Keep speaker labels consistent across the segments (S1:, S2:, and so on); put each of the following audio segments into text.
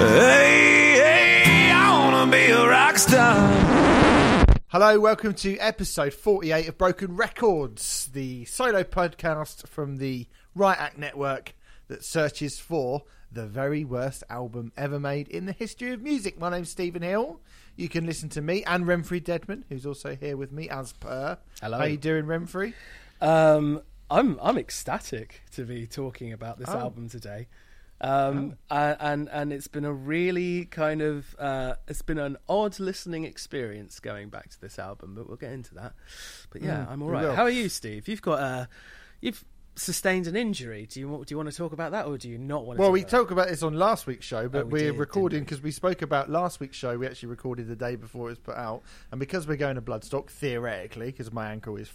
S1: Hey, hey, I wanna be a rock star.
S2: Hello, welcome to episode 48 of Broken Records, the solo podcast from the Riot Act Network that searches for the very worst album ever made in the history of music. My name's Stephen Hill. You can listen to me and Remfry Dedman, who's also here with me as per.
S3: Hello.
S2: How are you doing, Remfry?
S3: Um, I'm I'm ecstatic to be talking about this
S2: Oh.
S3: album today, um, a- and and it's been a really kind of uh, it's been an odd listening experience going back to this album, but we'll get into that. But yeah, I'm all
S2: we
S3: right. How are you, Steve? You've got uh, you've sustained an injury. Do you want do you want to talk about that, or do you not want? to
S2: Well, we
S3: about
S2: talked about this on last week's show, but
S3: Oh, we
S2: we are recording because we spoke about last week's show. We actually recorded the day before it was put out, and because we're going to Bloodstock theoretically, because my ankle is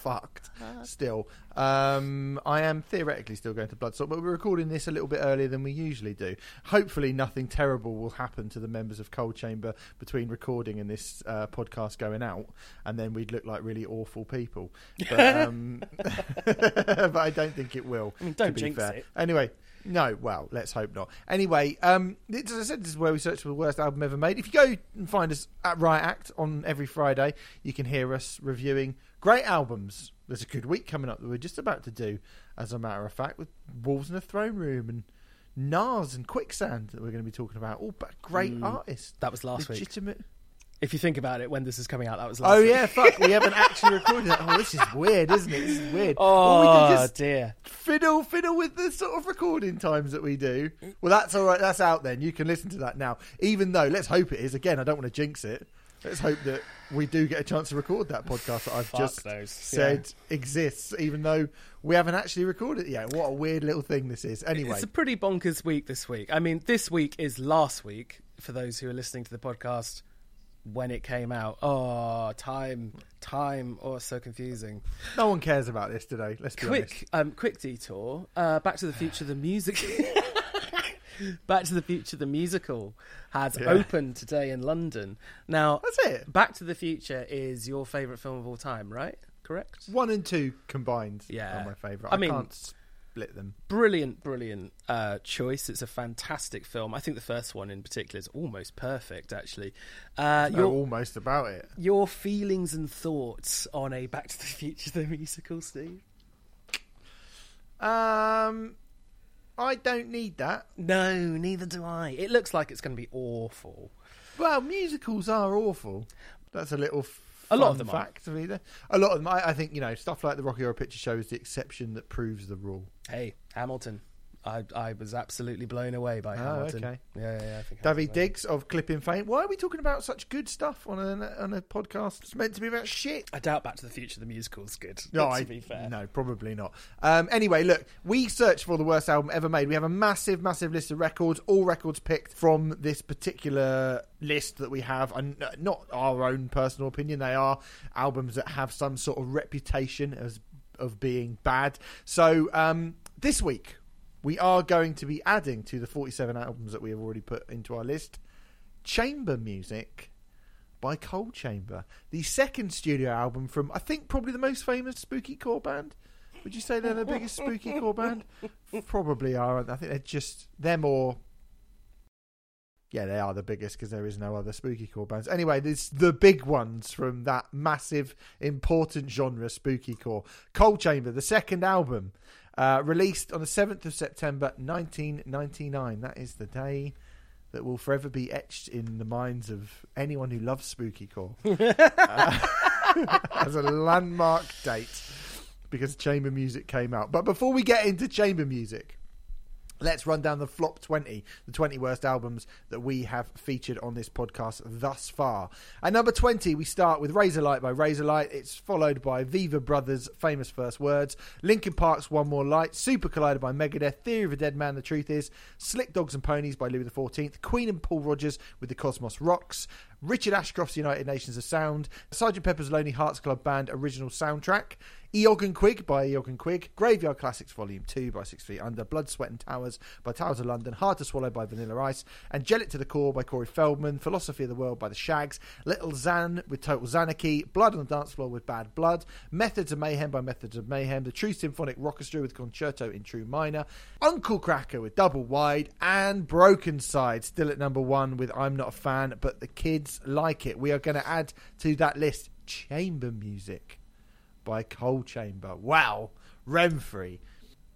S2: fucked still. Um, I am theoretically still going to Bloodstock, but we're recording this a little bit earlier than we usually do. Hopefully, nothing terrible will happen to the members of Coal Chamber between recording and this uh, podcast going out, and then we'd look like really awful people. But, um, but I don't think it will.
S3: I mean, don't
S2: be
S3: jinx
S2: fair.
S3: it.
S2: Anyway, no, well, let's hope not. Anyway, um, as I said, this is where we search for the worst album ever made. If you go and find us at Riot Act on every Friday, you can hear us reviewing great albums. There's a good week coming up that we're just about to do, as a matter of fact, with Wolves in the Throne Room and Nas and Quicksand that we're going to be talking about. All but great mm. artists.
S3: That was last week.
S2: Legitimate.
S3: If you think about it, when this is coming out, that was last
S2: Oh
S3: week.
S2: yeah, fuck. We haven't actually recorded that. Oh, this is weird, isn't it? This is weird.
S3: Oh
S2: we just
S3: dear.
S2: fiddle fiddle with the sort of recording times that we do. Well, that's all right. That's out then. You can listen to that now. Even though, let's hope it is. Again, I don't want to jinx it. Let's hope that we do get a chance to record that podcast that I've
S3: Fuck
S2: just
S3: those.
S2: said exists, even though we haven't actually recorded it yet. What a weird little thing this is. Anyway,
S3: It's a pretty bonkers week this week. I mean, this week is last week for those who are listening to the podcast when it came out. Oh, time, time. Oh, it's so confusing.
S2: no one cares about this today. Let's be honest.
S3: Quick, um, quick detour. Uh, Back to the Future, the music. Back to the Future, the musical has
S2: Yeah.
S3: opened today in London. Now,
S2: That's it.
S3: Back to the Future is your favourite film of all time, right? Correct.
S2: One and two combined
S3: Yeah.
S2: are my favourite.
S3: I
S2: I,
S3: mean-
S2: can't split them.
S3: brilliant, brilliant uh, choice. It's a fantastic film. I think the first one in particular is almost perfect, actually. Uh, your,
S2: almost about it.
S3: your feelings and thoughts on a Back to the Future the musical, Steve?
S2: Um, I don't need that.
S3: No, neither do I. It looks like it's going to be awful.
S2: Well, musicals are awful. That's a little
S3: A lot of them
S2: fact of either. A lot of them. I, I think you know stuff like the Rocky Horror Picture Show is the exception that proves the rule.
S3: Hey, Hamilton. I I was absolutely blown away by
S2: Oh,
S3: Hamilton.
S2: okay.
S3: Yeah, yeah, yeah. I think Daveed
S2: Diggs of Clipping Fame. Why are we talking about such good stuff on a on a podcast? It's meant to be about shit.
S3: I doubt Back to the Future the musical's good.
S2: No,
S3: to
S2: I,
S3: be fair.
S2: no, probably not. Um, anyway, look, we searched for the worst album ever made. We have a massive, massive list of records, all records picked from this particular list that we have, and uh, not our own personal opinion. They are albums that have some sort of reputation as of being bad. So um, this week we are going to be adding to the 47 albums that we have already put into our list chamber music by Coal Chamber, the second studio album from I think probably the most famous spooky core band. Would you say they're the biggest spooky core band? Probably are. I think they're just they're more. Yeah, they are the biggest because there is no other spooky core bands. Anyway, there's the big ones from that massive, important genre, spooky core. Coal Chamber, the second album, uh, released on the seventh of September, 1999. That is the day that will forever be etched in the minds of anyone who loves spooky core uh, as a landmark date because chamber music came out. But before we get into chamber music, Let's run down the flop 20, the 20 worst albums that we have featured on this podcast thus far. At number 20, we start with Razorlight by Razorlight. It's followed by Viva Brothers' famous first words, Linkin Park's One More Light, Super Collider by Megadeth, Theory of a Dead Man, The Truth Is, Slick Dogs and Ponies by Louis XIV, Queen and Paul Rodgers with The Cosmos Rocks, Richard Ashcroft's United Nations of Sound, Sergeant Pepper's Lonely Hearts Club Band original soundtrack, Eoghan Quigg by Eoghan Quigg, Graveyard Classics Volume 2 by Six Feet Under, Blood, Sweat and Towers by Towers of London, Hard to Swallow by Vanilla Ice, Angelic to the Core by Corey Feldman, Philosophy of the World by The Shags, Little Xan with Total Xanarchy, Blood on the Dance Floor with Bad Blood, Methods of Mayhem by Methods of Mayhem, The True Symphonic Orchestra with Concerto in True Minor, Uncle Kracker with Double Wide, and Brokencyde still at number one with I'm Not a Fan, but the kids like it. We are going to add to that list chamber music by Coal Chamber. Wow, Remfry.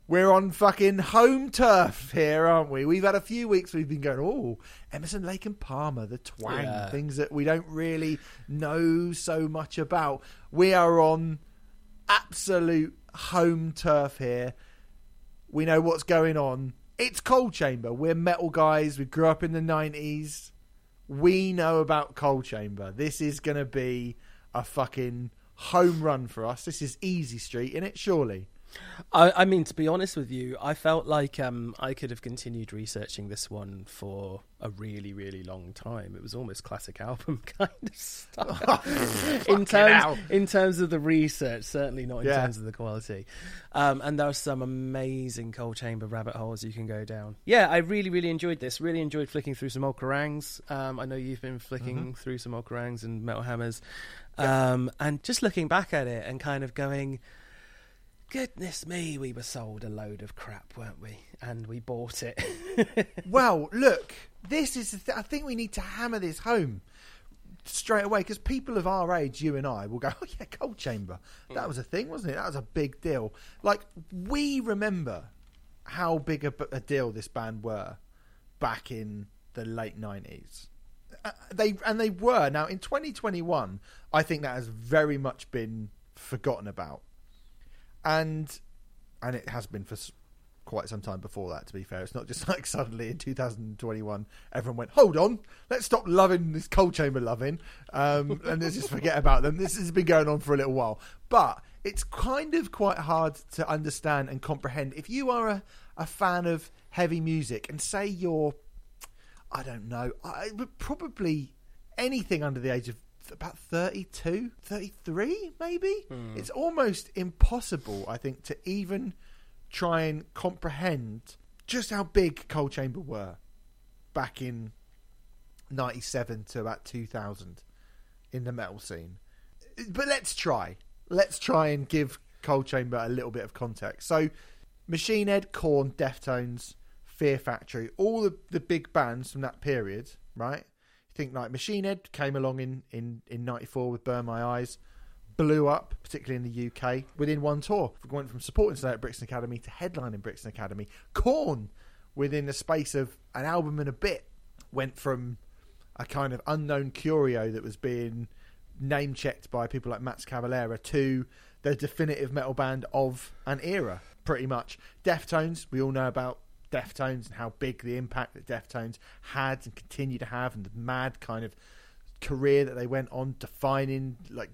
S2: We're on fucking home turf here, aren't we? We've had a few weeks we've been going, oh, Emerson, Lake and Palmer, the twang,
S3: Yeah.
S2: things that we don't really know so much about. We are on absolute home turf here. We know what's going on. It's Coal Chamber. We're metal guys. We grew up in the 90s. We know about Coal Chamber. This is going to be a fucking home run for us. This is easy street, in it? Surely.
S3: I, I mean, to be honest with you, I felt like um, I could have continued researching this one for a really, really long time. It was almost classic album kind of stuff. in
S2: hell.
S3: terms, in terms of the research, certainly not in
S2: Yeah.
S3: terms of the quality. Um, and there are some amazing Coal Chamber rabbit holes you can go down. Yeah, I really, really enjoyed this. Really enjoyed flicking through some old. Um, I know you've been flicking
S2: Mm-hmm.
S3: through some old and Metal Hammers, um, and just looking back at it and kind of going goodness me, we were sold a load of crap, weren't we? And we bought it.
S2: Well, look, this is. The th- I think we need to hammer this home straight away because people of our age, you and I, will go, "Oh yeah, Coal Chamber. That was a thing, wasn't it? That was a big deal." Like we remember how big a, b- a deal this band were back in the late nineties. Uh, they and they were now in 2021. I think that has very much been forgotten about, and and it has been for quite some time before that. To be fair, it's not just like suddenly in 2021 everyone went, "Hold on, let's stop loving this Coal Chamber loving, um, and let's just forget about them." This has been going on for a little while, but it's kind of quite hard to understand and comprehend if you are a, a fan of heavy music and say you're I don't know. I probably anything under the age of about 32, 33 maybe. Hmm. It's almost impossible, I think, to even try and comprehend just how big Coal Chamber were back in 97 to about 2000 in the metal scene. But let's try. Let's try and give Coal Chamber a little bit of context. So, Machine Head, Korn, Deftones, Fear Factory, all the, the big bands from that period, right? Think like Machine Head came along in, in, in 94 with Burn My Eyes, blew up, particularly in the UK, within one tour. We went from supporting Slay at Brixton Academy to headlining Brixton Academy. Korn, within the space of an album and a bit, went from a kind of unknown curio that was being name checked by people like Max Cavalera to the definitive metal band of an era, pretty much. Deftones, we all know about Deftones and how big the impact that Deftones had and continue to have, and the mad kind of career that they went on, defining like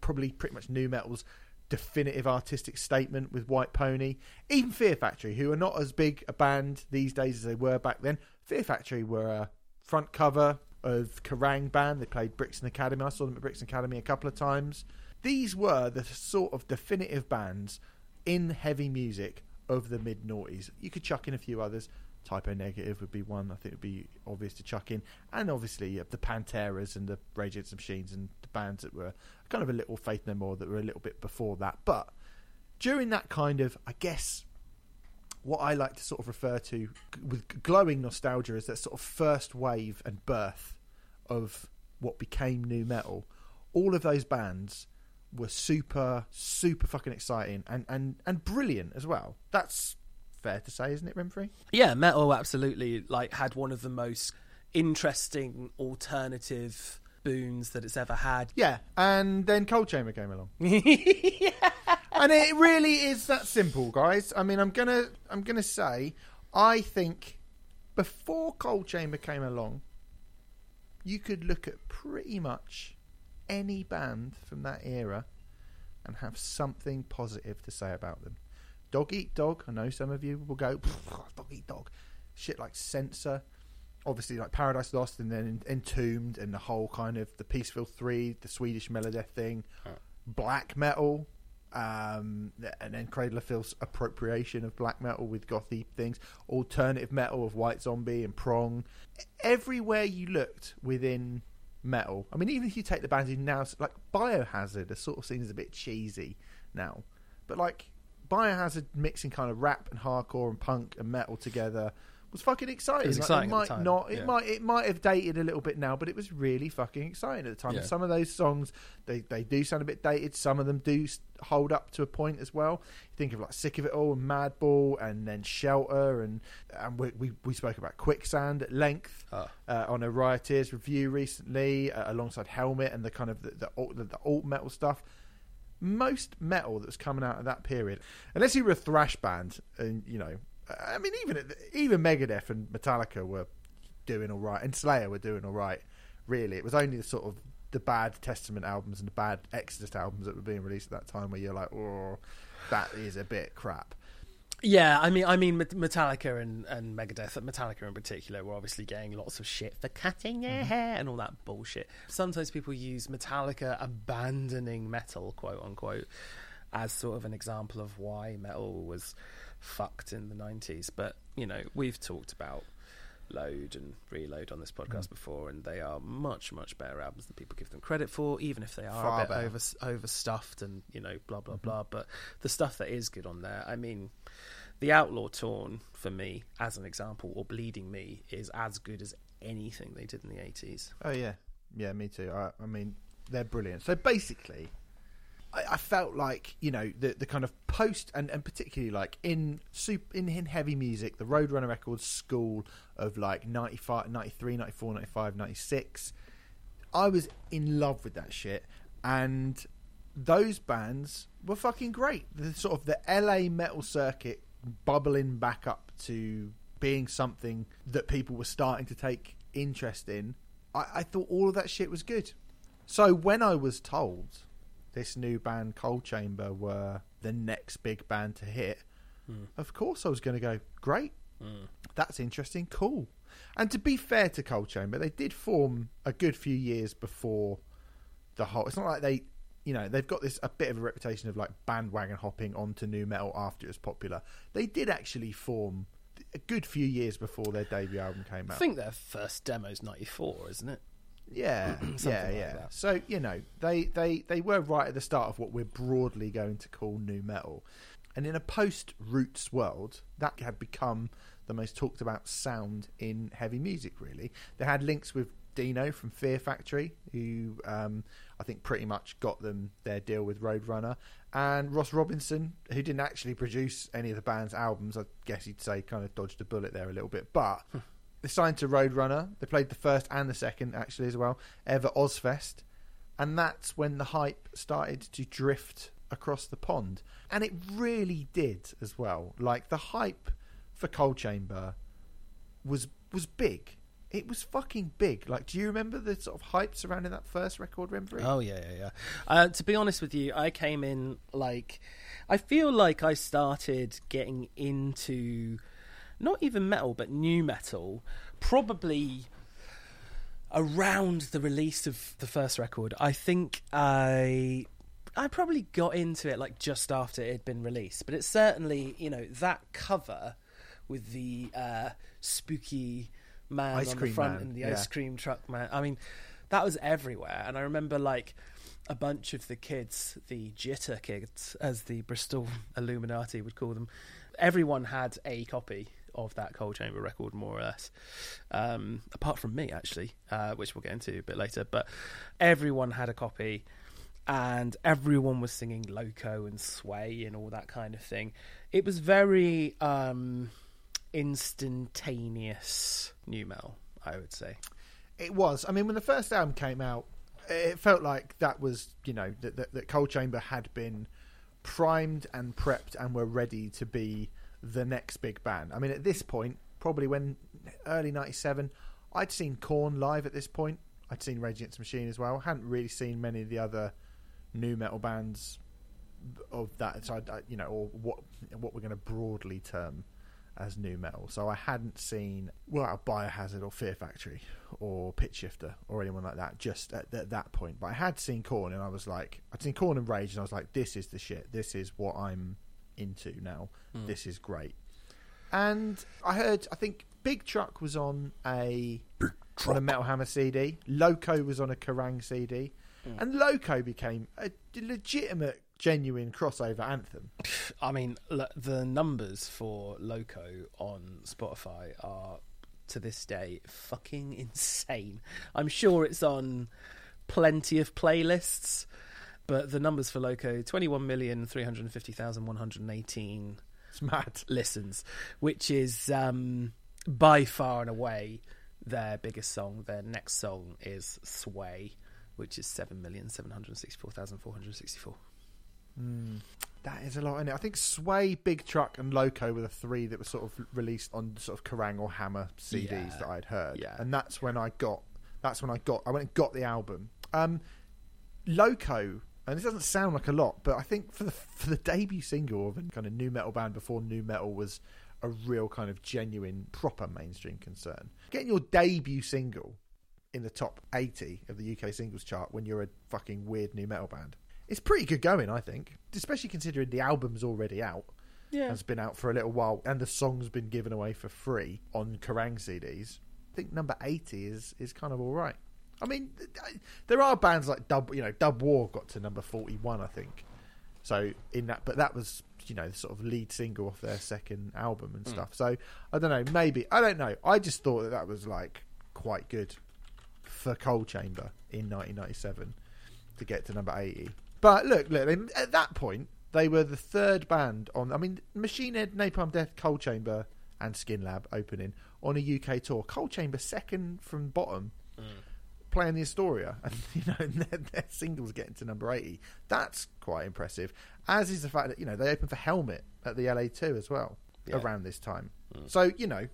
S2: probably pretty much new metal's definitive artistic statement with White Pony. Even Fear Factory, who are not as big a band these days as they were back then. Fear Factory were a front cover of Kerrang band. They played Brixton Academy. I saw them at Brixton Academy a couple of times. These were the sort of definitive bands in heavy music of the mid noughties. You could chuck in a few others. Type O Negative would be one. I think it'd be obvious to chuck in, and obviously uh, the Panteras and the Rage Against the Machines and the bands that were kind of a little Faith No More that were a little bit before that. But during that kind of, I guess, what I like to sort of refer to with glowing nostalgia is that sort of first wave and birth of what became new metal. All of those bands were super, super fucking exciting and, and, and brilliant as well. That's fair to say, isn't it, Remfry?
S3: yeah, metal absolutely like had one of the most interesting alternative boons that it's ever had.
S2: Yeah, and then Coal Chamber came along. yeah. And it really is that simple, guys. I mean, I'm gonna I'm gonna say I think before Coal Chamber came along, you could look at pretty much any band from that era and have something positive to say about them. Dog Eat Dog, I know some of you will go, Dog Eat Dog. Shit like Censor, obviously like Paradise Lost and then Entombed and the whole kind of the Peaceville 3, the Swedish Melodeath thing, black metal, um, and then Cradle of Filth's appropriation of black metal with gothy things, alternative metal of White Zombie and Prong. Everywhere you looked within metal, I mean, even if you take the bands in now, like Biohazard, are sort of seen as a bit cheesy now, but like Biohazard mixing kind of rap and hardcore and punk and metal together was fucking exciting.
S3: It was
S2: Like,
S3: exciting at the
S2: might not. It
S3: yeah.
S2: might. It might have dated a little bit now, but it was really fucking exciting at the time.
S3: Yeah.
S2: Some of those songs, they they do sound a bit dated. Some of them do hold up to a point as well. You think of like "Sick of It All" and "Madball," and then "Shelter," and and we we, we spoke about "Quicksand" at length
S3: Ah.
S2: uh, on a Rioters review recently, uh, alongside "Helmet" and the kind of the the, alt- the, the alt metal stuff most metal that's coming out of that period, unless you were a thrash band, and you know, I mean, even even Megadeth and Metallica were doing all right, and Slayer were doing all right. Really, it was only the sort of the bad Testament albums and the bad Exodus albums that were being released at that time where you're like, oh, that is a bit crap.
S3: Yeah, I mean, I mean, Metallica and, and Megadeth, Metallica in particular, were obviously getting lots of shit for cutting their mm-hmm. hair and all that bullshit. Sometimes people use Metallica abandoning metal, quote unquote, as sort of an example of why metal was fucked in the nineties. But you know, we've talked about Load and Reload on this mm. podcast before, and they are much, much better albums than people give them credit for, even if they are
S2: Far
S3: a bit
S2: better.
S3: over overstuffed and you know, blah blah mm-hmm. blah. But the stuff that is good on there, I mean, the Outlaw Torn for me, as an example, or Bleeding Me, is as good as anything they did in the eighties.
S2: Oh yeah, yeah, me too. I, I mean, they're brilliant. So basically, I, I felt like you know the the kind of post and, and particularly like in soup in, in heavy music, the Roadrunner Records school of like 95, 93, 94, 95, 96. I was in love with that shit, and those bands were fucking great. The sort of the LA metal circuit bubbling back up to being something that people were starting to take interest in. I, I thought all of that shit was good. So when I was told this new band Coal Chamber were the next big band to hit, hmm. of course I was going to go great. Hmm. That's interesting, cool. And to be fair to Coal Chamber, they did form a good few years before the whole. It's not like they, you know, they've got this a bit of a reputation of like bandwagon hopping onto new metal after it was popular. They did actually form a good few years before their debut album came out.
S3: I think their first demo's ninety four, isn't it?
S2: Yeah, yeah,
S3: like
S2: yeah.
S3: that.
S2: So you know, they they they were right at the start of what we're broadly going to call new metal, and in a post roots world, that had become the most talked about sound in heavy music. Really, they had links with Dino from Fear Factory, who um, I think pretty much got them their deal with Roadrunner, and Ross Robinson, who didn't actually produce any of the band's albums. I guess you'd say kind of dodged a bullet there a little bit, but. They signed to Roadrunner. They played the first and the second, actually, as well, ever Ozzfest. And that's when the hype started to drift across the pond. And it really did as well. Like, the hype for Coal Chamber was was big. It was fucking big. Like, do you remember the sort of hype surrounding that first record, Remfry?
S3: Oh yeah, yeah, yeah. Uh, to be honest with you, I came in like I feel like I started getting into not even metal, but new metal, probably around the release of the first record. I think I I probably got into it like just after it had been released, but it's certainly you know that cover with the uh, spooky man
S2: Ice
S3: on the front
S2: man,
S3: and the
S2: yeah.
S3: ice cream truck man. I mean, that was everywhere, and I remember like a bunch of the kids, the jitter kids, as the Bristol Illuminati would call them. Everyone had a copy of that Coal Chamber record, more or less. Um, apart from me, actually, uh, which we'll get into a bit later. But everyone had a copy, and everyone was singing Loco and Sway and all that kind of thing. It was very um, instantaneous new metal, I would say.
S2: It was. I mean, when the first album came out, it felt like that was, you know, that, that, that Coal Chamber had been primed and prepped and were ready to be the next big band. I mean, at this point, probably when early '97, I'd seen Korn live. At this point, I'd seen Rage Against the Machine as well. hadn't really seen many of the other new metal bands of that. So, I, I- you know, or what what we're going to broadly term as new metal. So I hadn't seen well Biohazard or Fear Factory or Pitch Shifter or anyone like that just at, at that point. But I had seen Korn and I was like, I'd seen Korn and Rage and I was like, this is the shit. This is what I'm into now. Hmm. This is great. And I heard, I think Big Truck was on a on a Metal Hammer CD. Loco was on a Kerrang CD, hmm. and Loco became a legitimate, genuine crossover anthem.
S3: I mean, l- the numbers for Loco on Spotify are to this day fucking insane. I'm sure it's on plenty of playlists, but the numbers for Loco 21,350,118
S2: It's mad.
S3: listens, which is um, by far and away their biggest song. Their next song is Sway, which is 7,764,464.
S2: That is a lot, is I think Sway, Big Truck, and Loco were the three that were sort of released on sort of Kerrang or Hammer CDs
S3: Yeah.
S2: that I'd heard,
S3: Yeah.
S2: and that's when I got. That's when I got. I went and got the album. Um, Loco, and this doesn't sound like a lot, but I think for the for the debut single of a kind of new metal band before new metal was a real kind of genuine, proper mainstream concern. Getting your debut single in the top 80 of the UK singles chart when you're a fucking weird new metal band. It's pretty good going, I think, especially considering the album's already out.
S3: Yeah.
S2: Has been out for a little while and the song's been given away for free on Kerrang CDs. I think number 80 is is kind of all right. I mean, th- th- there are bands like Dub, you know, Dub War got to number 41, I think. So in that, but that was you know the sort of lead single off their second album and hmm. stuff. So I don't know, maybe I don't know. I just thought that that was like quite good for Coal Chamber in 1997 to get to number 80. But look, look, they, at that point they were the third band on. I mean, Machine Head, Napalm Death, Coal Chamber, and Skin Lab opening on a UK tour. Coal Chamber second from bottom hmm. Playing the Astoria, and you know, and their, their singles getting to number eighty. That's quite impressive. As is the fact that you know they opened for Helmet at the LA two as well
S3: Yeah.
S2: around this time. Mm. So you know,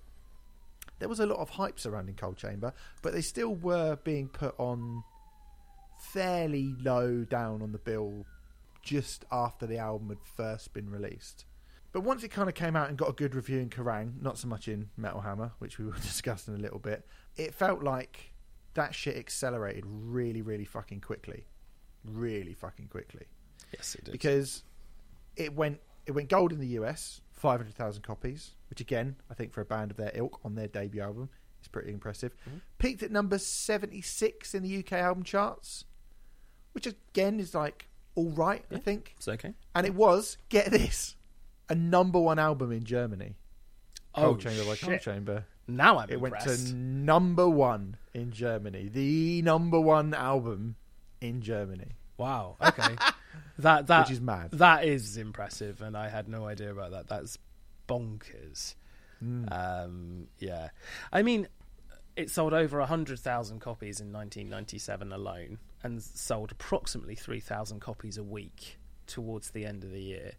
S2: there was a lot of hype surrounding Coal Chamber, but they still were being put on fairly low down on the bill just after the album had first been released. But once it kind of came out and got a good review in Kerrang, not so much in Metal Hammer, which we will discuss in a little bit, it felt like that shit accelerated really, really fucking quickly. Really fucking quickly.
S3: Yes, it did.
S2: Because it went it went gold in the US, five hundred thousand copies, which again, I think for a band of their ilk on their debut album is pretty impressive. Mm-hmm. Peaked at number seventy six in the UK album charts, which again is like all right, I think.
S3: it's okay.
S2: And it was, get this, a number one album in Germany. Cold
S3: Oh,
S2: Chamber by Cold
S3: shit.
S2: Chamber.
S3: Now I'm
S2: It went to number one in Germany. The number one album in Germany.
S3: Wow. Okay. that that
S2: Which is mad.
S3: That is impressive, and I had no idea about that. That's bonkers.
S2: Hmm.
S3: Um, yeah. I mean, it sold over hundred thousand copies in 1997 alone, and sold approximately three thousand copies a week towards the end of the year.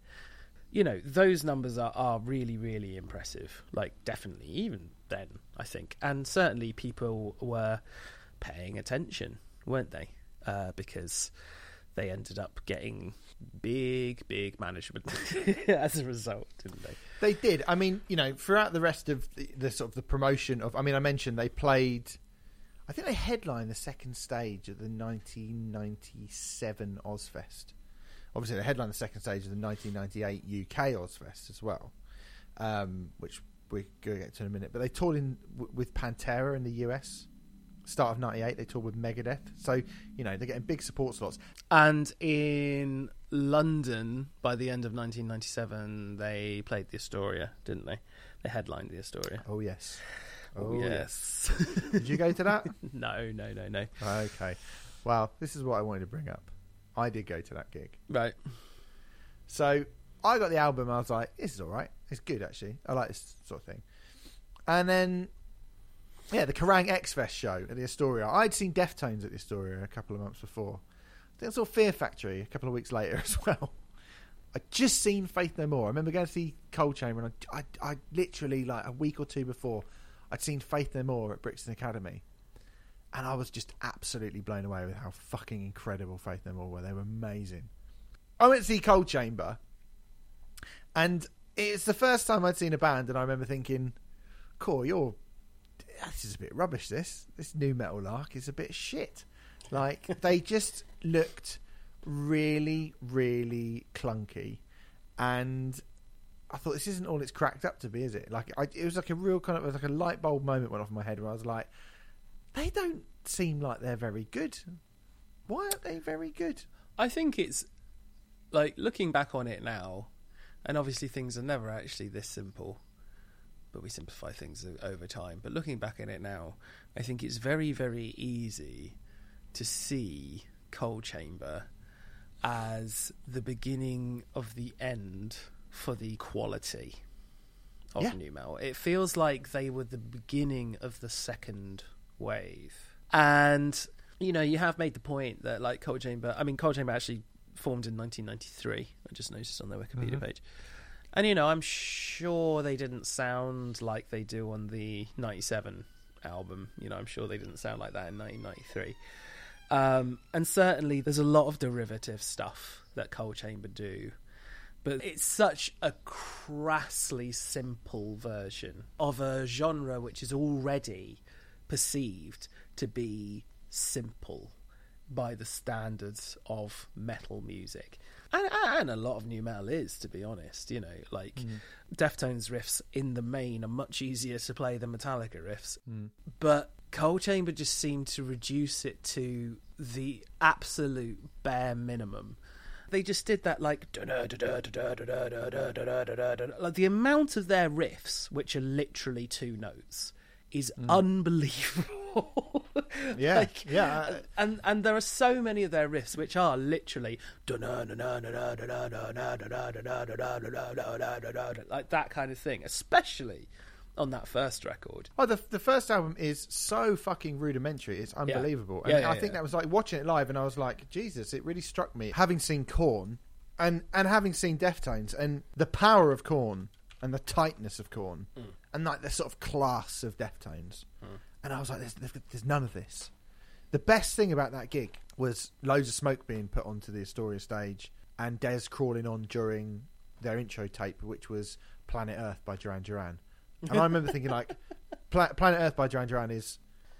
S3: You know, those numbers are, are really, really impressive. Like, definitely, even then, I think. And certainly people were paying attention, weren't they? Uh, because they ended up getting big, big management as a result, didn't they?
S2: They did. I mean, you know, throughout the rest of the, the sort of the promotion of, I mean, I mentioned they played. I think they headlined the second stage of the 1997 Ozzfest. Obviously, they headlined the second stage of the 1998 UK Ozzfest as well, um, which we're going to get to in a minute. But they toured in w- with Pantera in the US. Start of '98, they toured with Megadeth. So you know they're getting big support slots.
S3: And in London, by the end of 1997, they played the Astoria, didn't they? They headlined the Astoria.
S2: Oh yes,
S3: Oh, oh yes.
S2: Did you go to that?
S3: no, no, no, no.
S2: Okay. Well, this is what I wanted to bring up. I did go to that gig.
S3: Right.
S2: So I got the album I was like, this is all right. It's good, actually. I like this sort of thing. And then, yeah, the Kerrang X Fest show at the Astoria. I'd seen Deftones at the Astoria a couple of months before. I think I saw Fear Factory a couple of weeks later as well. I'd just seen Faith No More. I remember going to see Coal Chamber, and I, I, I literally like a week or two before, I'd seen Faith No More at Brixton Academy, and I was just absolutely blown away with how fucking incredible Faith No More were. They were amazing. I went to see Coal Chamber, and it's the first time I'd seen a band, and I remember thinking, "Core, you're this is a bit rubbish. This this new metal lark is a bit shit." Like they just looked really, really clunky, and I thought this isn't all it's cracked up to be, is it? Like I, it was like a real kind of it was like a light bulb moment went off in my head where I was like, they don't seem like they're very good. Why aren't they very good?
S3: I think it's like looking back on it now, and obviously things are never actually this simple, but we simplify things over time. But looking back at it now, I think it's very, very easy to see Coal Chamber as the beginning of the end for the quality of
S2: Yeah.
S3: new metal. It feels like they were the beginning of the second wave. And you know, you have made the point that like Coal Chamber I mean Coal Chamber actually formed in 1993. I just noticed on their Wikipedia page. And you know, I'm sure they didn't sound like they do on the 97 album. You know, I'm sure they didn't sound like that in 1993. Um, and certainly there's a lot of derivative stuff that Coal Chamber do. But it's such a crassly simple version of a genre which is already perceived to be simple by the standards of metal music. And, and a lot of new metal is, to be honest. You know, like Deftones riffs in the main are much easier to play than Metallica riffs. But Coal Chamber just seemed to reduce it to the absolute bare minimum. They just did that like like the amount of their riffs, which are literally two notes, is unbelievable.
S2: Yeah,
S3: Like,
S2: yeah.
S3: and and there are so many of their riffs which are literally like that kind of thing, especially on that first record.
S2: Oh, the the first album is so fucking rudimentary. It's unbelievable.
S3: Yeah,
S2: and
S3: yeah,
S2: I think
S3: yeah.
S2: that was like watching it live, and I was like, Jesus, it really struck me. Having seen Korn, and and having seen Deftones, and the power of Korn, and the tightness of Korn,
S3: Mm.
S2: and like the sort of class of Deftones, and I was like, there's, there's, there's none of this. The best thing about that gig was loads of smoke being put onto the Astoria stage, and Des crawling on during their intro tape, which was Planet Earth by Duran Duran. And I remember thinking, like, Pla- Planet Earth by Duran Duran is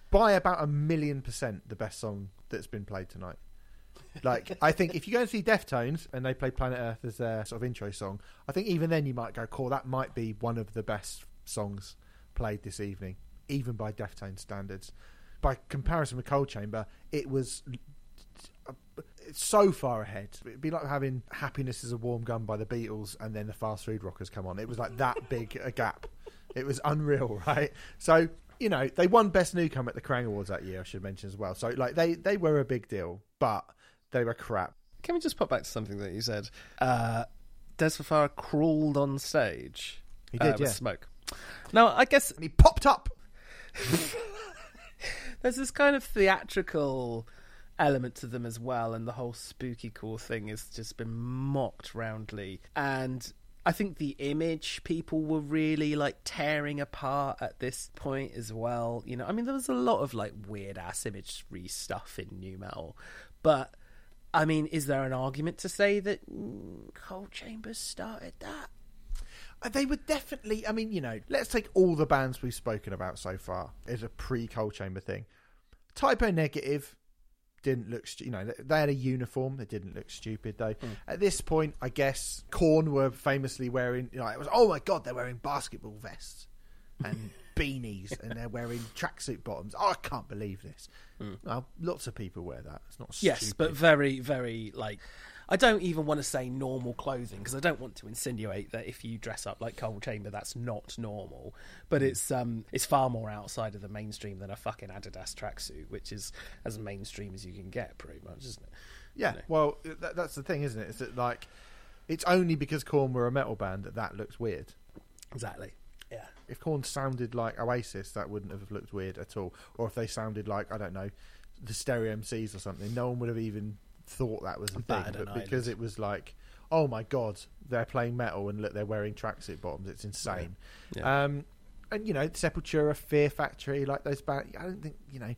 S2: by about a million percent the best song that's been played tonight. Like, I think if you go and see Deftones and they play Planet Earth as their sort of intro song, I think even then you might go, "Cool, that might be one of the best songs played this evening, even by Deftones standards." By comparison with Coal Chamber, it was so far ahead. It'd be like having "Happiness Is a Warm Gun" by the Beatles, and then the Fast Food Rockers come on. It was like that big a gap. It was unreal, right? So you know they won Best Newcomer at the Kerrang Awards that year. I should mention as well. So like they they were a big deal, but they were crap.
S3: Can we just pop back to something that you said? Uh, Des Fafara crawled on stage.
S2: He did,
S3: uh, with
S2: yeah.
S3: smoke. Now, I guess
S2: And he popped up.
S3: there's this kind of theatrical element to them as well, and the whole spooky core thing has just been mocked roundly. And I think the image people were really like tearing apart at this point as well. You know, I mean, there was a lot of like weird ass imagery stuff in new metal, but I mean, is there an argument to say that mm, Coal Chambers started that?
S2: Uh, They were definitely. I mean, you know, let's take all the bands we've spoken about so far as a pre-Coal Chamber thing. Type O Negative didn't look. Stu- you know, they- had a uniform. They didn't look stupid though. At this point, I guess Korn were famously wearing. You know, it was oh my god, they're wearing basketball vests and beanies, and they're wearing tracksuit bottoms. Oh, I can't believe this. Well, lots of people wear that. It's not.
S3: Yes,
S2: stupid.
S3: but very, very like. I don't even want to say normal clothing because I don't want to insinuate that if you dress up like Coal Chamber, that's not normal. But it's um, it's far more outside of the mainstream than a fucking Adidas tracksuit, which is as mainstream as you can get, pretty much, isn't it?
S2: Yeah,
S3: know.
S2: well, that, that's the thing, isn't it? Is that like it's only because Korn were a metal band that that looks weird.
S3: Exactly. Yeah.
S2: If Korn sounded like Oasis, that wouldn't have looked weird at all. Or if they sounded like I don't know, the Stereo MCs or something, no one would have even thought that was a thing. But because it was like oh my god, they're playing metal and look, they're wearing tracksuit bottoms. It's insane.
S3: Yeah.
S2: Um, and you know, Sepultura, Fear Factory, like those bands. I don't think you know.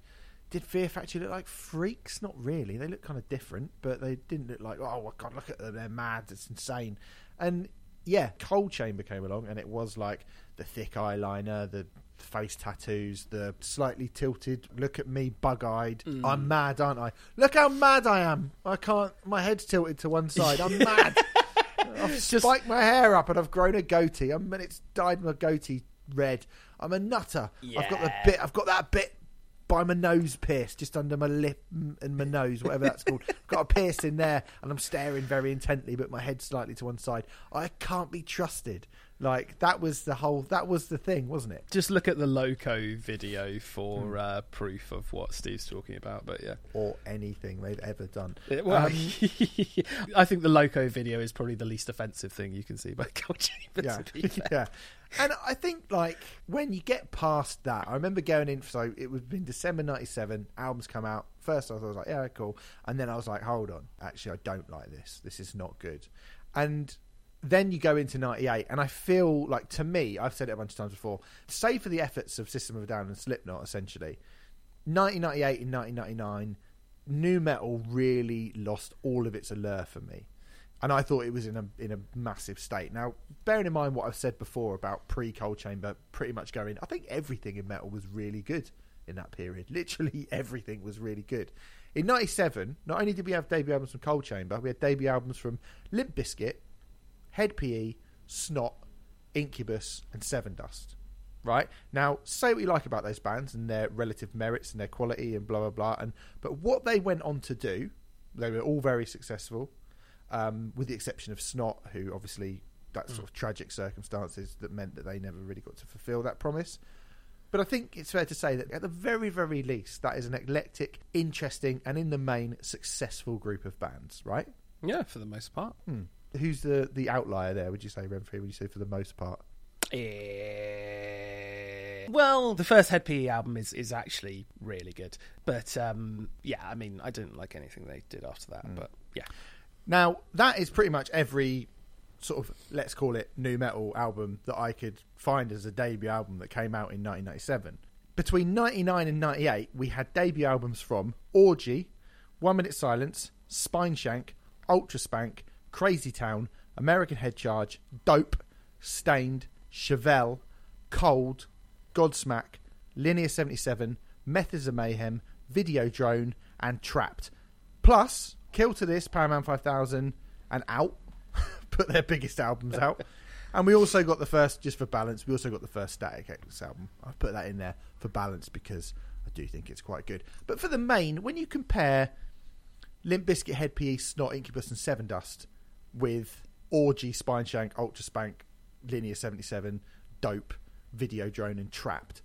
S2: Did Fear Factory look like freaks? Not really. They look kind of different, but they didn't look like oh my god, look at them, they're mad. It's insane. And yeah, Coal Chamber came along, and it was like the thick eyeliner, the face tattoos, the slightly tilted. Look at me, bug-eyed. Mm. I'm mad, aren't I? Look how mad I am. I can't. My head's tilted to one side. I'm mad. I've Just... spiked my hair up and I've grown a goatee. I'm, and it's dyed my goatee red. I'm a nutter. I've got the bit. I've got that bit by my nose pierced, just under my lip and my nose, whatever that's called. got a pierce in there, and I'm staring very intently, but my head's slightly to one side. I can't be trusted. Like that was the whole. That was the thing, wasn't it?
S3: Just look at the Loco video for uh, proof of what Steve's talking about. But yeah,
S2: Or anything they've ever done.
S3: It- well,
S2: Um,
S3: I think the Loco video is probably the least offensive thing you can see by Coal Chamber.
S2: yeah,
S3: To be fair.
S2: yeah. And I think like when you get past that, I remember going in. So it was been December '97. Albums come out. First, I was like, yeah, cool. And then I was like, hold on, actually, I don't like this. This is not good. And then you go into '98, and I feel like to me, I've said it a bunch of times before. Save for the efforts of System of a Down and Slipknot, essentially, 1998 and 1999, new metal really lost all of its allure for me and I thought it was in a in a massive state. Now, bearing in mind what I've said before about pre Coal Chamber, pretty much going, I think everything in metal was really good in that period. Literally everything was really good. In '97, not only did we have debut albums from Coal Chamber, we had debut albums from Limp Bizkit, Hed PE, Snot, Incubus, and Sevendust. Right now, say what you like about those bands and their relative merits and their quality and blah blah blah. And but what they went on to do, they were all very successful um, with the exception of Snot, who obviously that sort of tragic circumstances that meant that they never really got to fulfil that promise. But I think it's fair to say that at the very, very least, that is an eclectic, interesting, and in the main successful group of bands, right?
S3: yeah, for the most part.
S2: Hmm. Who's the the outlier there? Would you say Remfry? Would you say for the most part?
S3: Eh, Well, the first Hed PE album is, is actually really good, but um, yeah, I mean, I didn't like anything they did after that.
S2: Hmm.
S3: But yeah,
S2: Now that is pretty much every sort of let's call it new metal album that I could find as a debut album that came out in 1997. Between 99 and 98, we had debut albums from Orgy, One Minute Silence, Spineshank, Ultra Spank, Crazy Town, American Head Charge, Dope, Staind, Chevelle, Cold, Godsmack, Linear 77, Methods of Mayhem, Video Drone, and Trapped. Plus, Kill to This, Powerman 5000, and Out put their biggest albums out. And we also got the first, just for balance, we also got the first Static X album. I've put that in there for balance because I do think it's quite good. But for the main, when you compare Limp Bizkit, Hed PE, Snot, Incubus, and Sevendust with Orgy, Spineshank, Ultra Spank, Linear 77, Dope, Video Drone, and Trapped,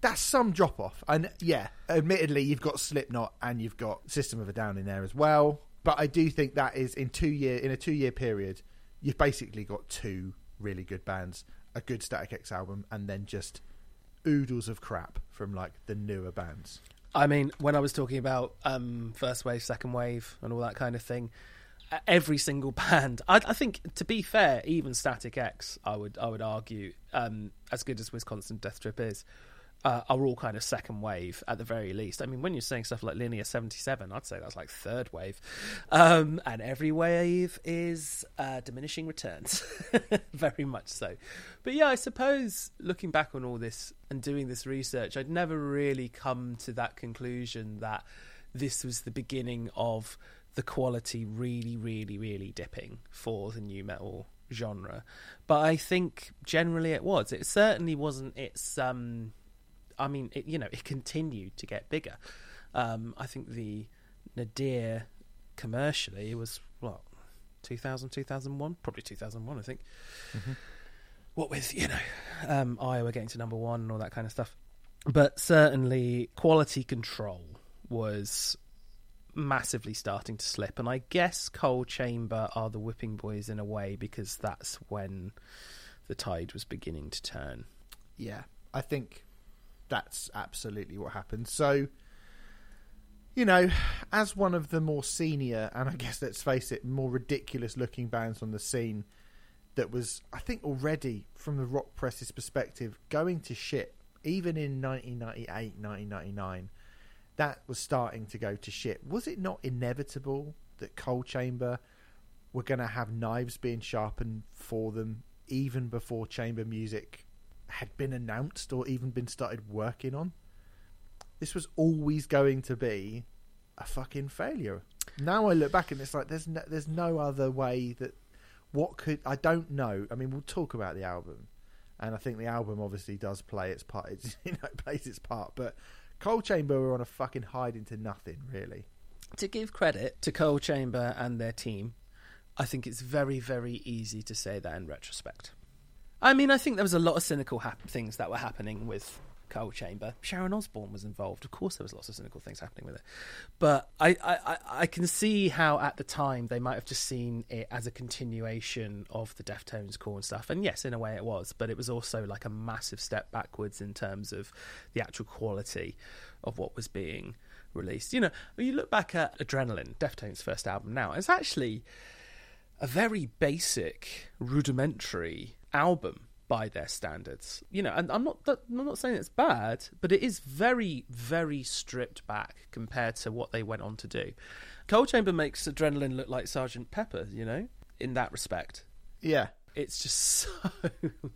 S2: that's some drop off. And yeah, admittedly, you've got Slipknot and you've got System of a Down in there as well. But I do think that is in two year in a two year period, you've basically got two really good bands, a good Static X album, and then just oodles of crap from like the newer bands.
S3: I mean, when I was talking about um, first wave, second wave, and all that kind of thing, every single band. I, I think, to be fair, even Static X, I would I would argue, um, as good as Wisconsin Death Trip is, uh, are all kind of second wave at the very least. I mean, when you're saying stuff like Linear Seventy Seven, I'd say that's like third wave, um, and every wave is uh, diminishing returns, very much so. But yeah, I suppose looking back on all this and doing this research, I'd never really come to that conclusion that this was the beginning of the quality really, really, really dipping for the new metal genre. But I think generally it was. It certainly wasn't its. Um, I mean, it, you know, it continued to get bigger. Um, I think the Nadir commercially was what 2000, 2001, probably 2001, I think. What with you know um, Iowa getting to number one and all that kind of stuff, but certainly quality control was massively starting to slip, and I guess Coal Chamber are the whipping boys in a way because that's when the tide was beginning to turn.
S2: Yeah, I think that's absolutely what happened. So you know, as one of the more senior and I guess let's face it, more ridiculous looking bands on the scene, that was I think already from the rock press's perspective going to shit. Even in 1998, 1999, that was starting to go to shit. Was it not inevitable that Coal Chamber were going to have knives being sharpened for them even before chamber music had been announced or even been started working on? This was always going to be a fucking failure. Now I look back and it's like there's no, there's no other way that what could I don't know. I mean, we'll talk about the album, and I think the album obviously does play its part. It's you know plays its part, but Coal Chamber were on a fucking hide into nothing really.
S3: To give credit to Coal Chamber and their team, I think it's very, very easy to say that in retrospect. I mean, I think there was a lot of cynical hap- things that were happening with Coal Chamber. Sharon Osbourne was involved. Of course, there was lots of cynical things happening with it. But I, I, I- can see how at the time they might have just seen it as a continuation of the Deftones core and stuff. And yes, in a way it was, but it was also like a massive step backwards in terms of the actual quality of what was being released. You know, when you look back at Adrenaline, Deftones' first album now, it's actually a very basic, rudimentary album by their standards. You know, and I'm not that, I'm not saying it's bad, but it is very, very stripped back compared to what they went on to do. Coal Chamber makes Adrenaline look like Sergeant Pepper, you know, in that respect.
S2: Yeah,
S3: It's just so,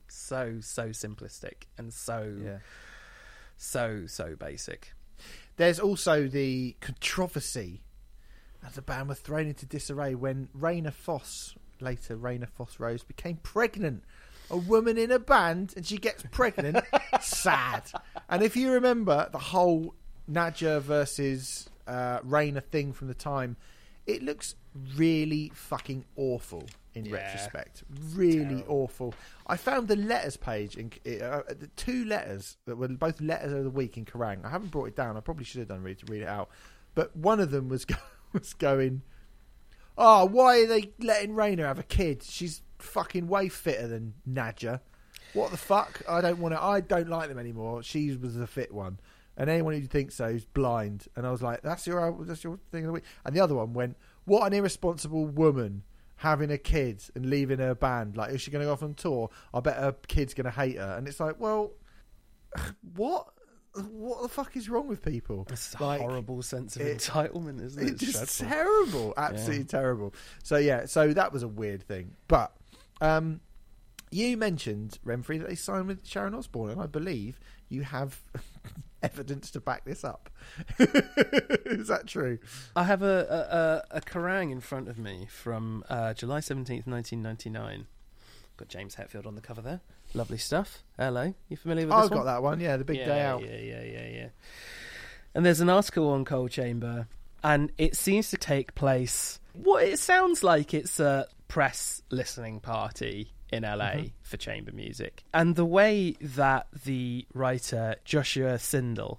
S3: so, so simplistic and so,
S2: yeah.
S3: so, so basic.
S2: There's also the controversy that the band were thrown into disarray when Rayna Foss, later Rayna Foss Rose, became pregnant. A woman in a band and she gets pregnant. Sad. And if you remember the whole Nadja versus uh, Rayna thing from the time, it looks really fucking awful in
S3: Yeah.
S2: retrospect. Really
S3: Terrible.
S2: awful. I found the letters page in uh, the two letters that were both letters of the week in Kerrang. I haven't brought it down. I probably should have done read to read it out. But one of them was go- was going, "Oh, why are they letting Rayna have a kid? She's fucking way fitter than Nadja. What the fuck? I don't want to. I don't like them anymore. She was the fit one." And anyone who thinks so is blind. And I was like, "That's your that's your thing of the week." And the other one went, "What an irresponsible woman having a kid and leaving her band. Like, is she going to go off on tour? I bet her kid's going to hate her." And it's like, well, what? What the fuck is wrong with people?
S3: It's a
S2: Like,
S3: horrible sense of
S2: it-
S3: entitlement, isn't it?
S2: It's
S3: It's
S2: just
S3: dreadful.
S2: terrible, absolutely terrible. So yeah, so that was a weird thing. But um, you mentioned Remfry that they signed with Sharon Osbourne, and I believe you have evidence to back this up. is that true?
S3: I have a, a, a, Kerrang in front of me from uh, July 17th, 1999. Got James Hetfield on the cover there. Lovely stuff. Hello. You familiar with?
S2: I've got
S3: one?
S2: that one. Yeah, the big
S3: yeah,
S2: day out.
S3: Yeah, yeah, yeah, yeah. And there's an article on Coal Chamber, and it seems to take place. What it sounds like it's a press listening party in LA
S2: Mm-hmm.
S3: for chamber music, and the way that the writer Joshua Sindel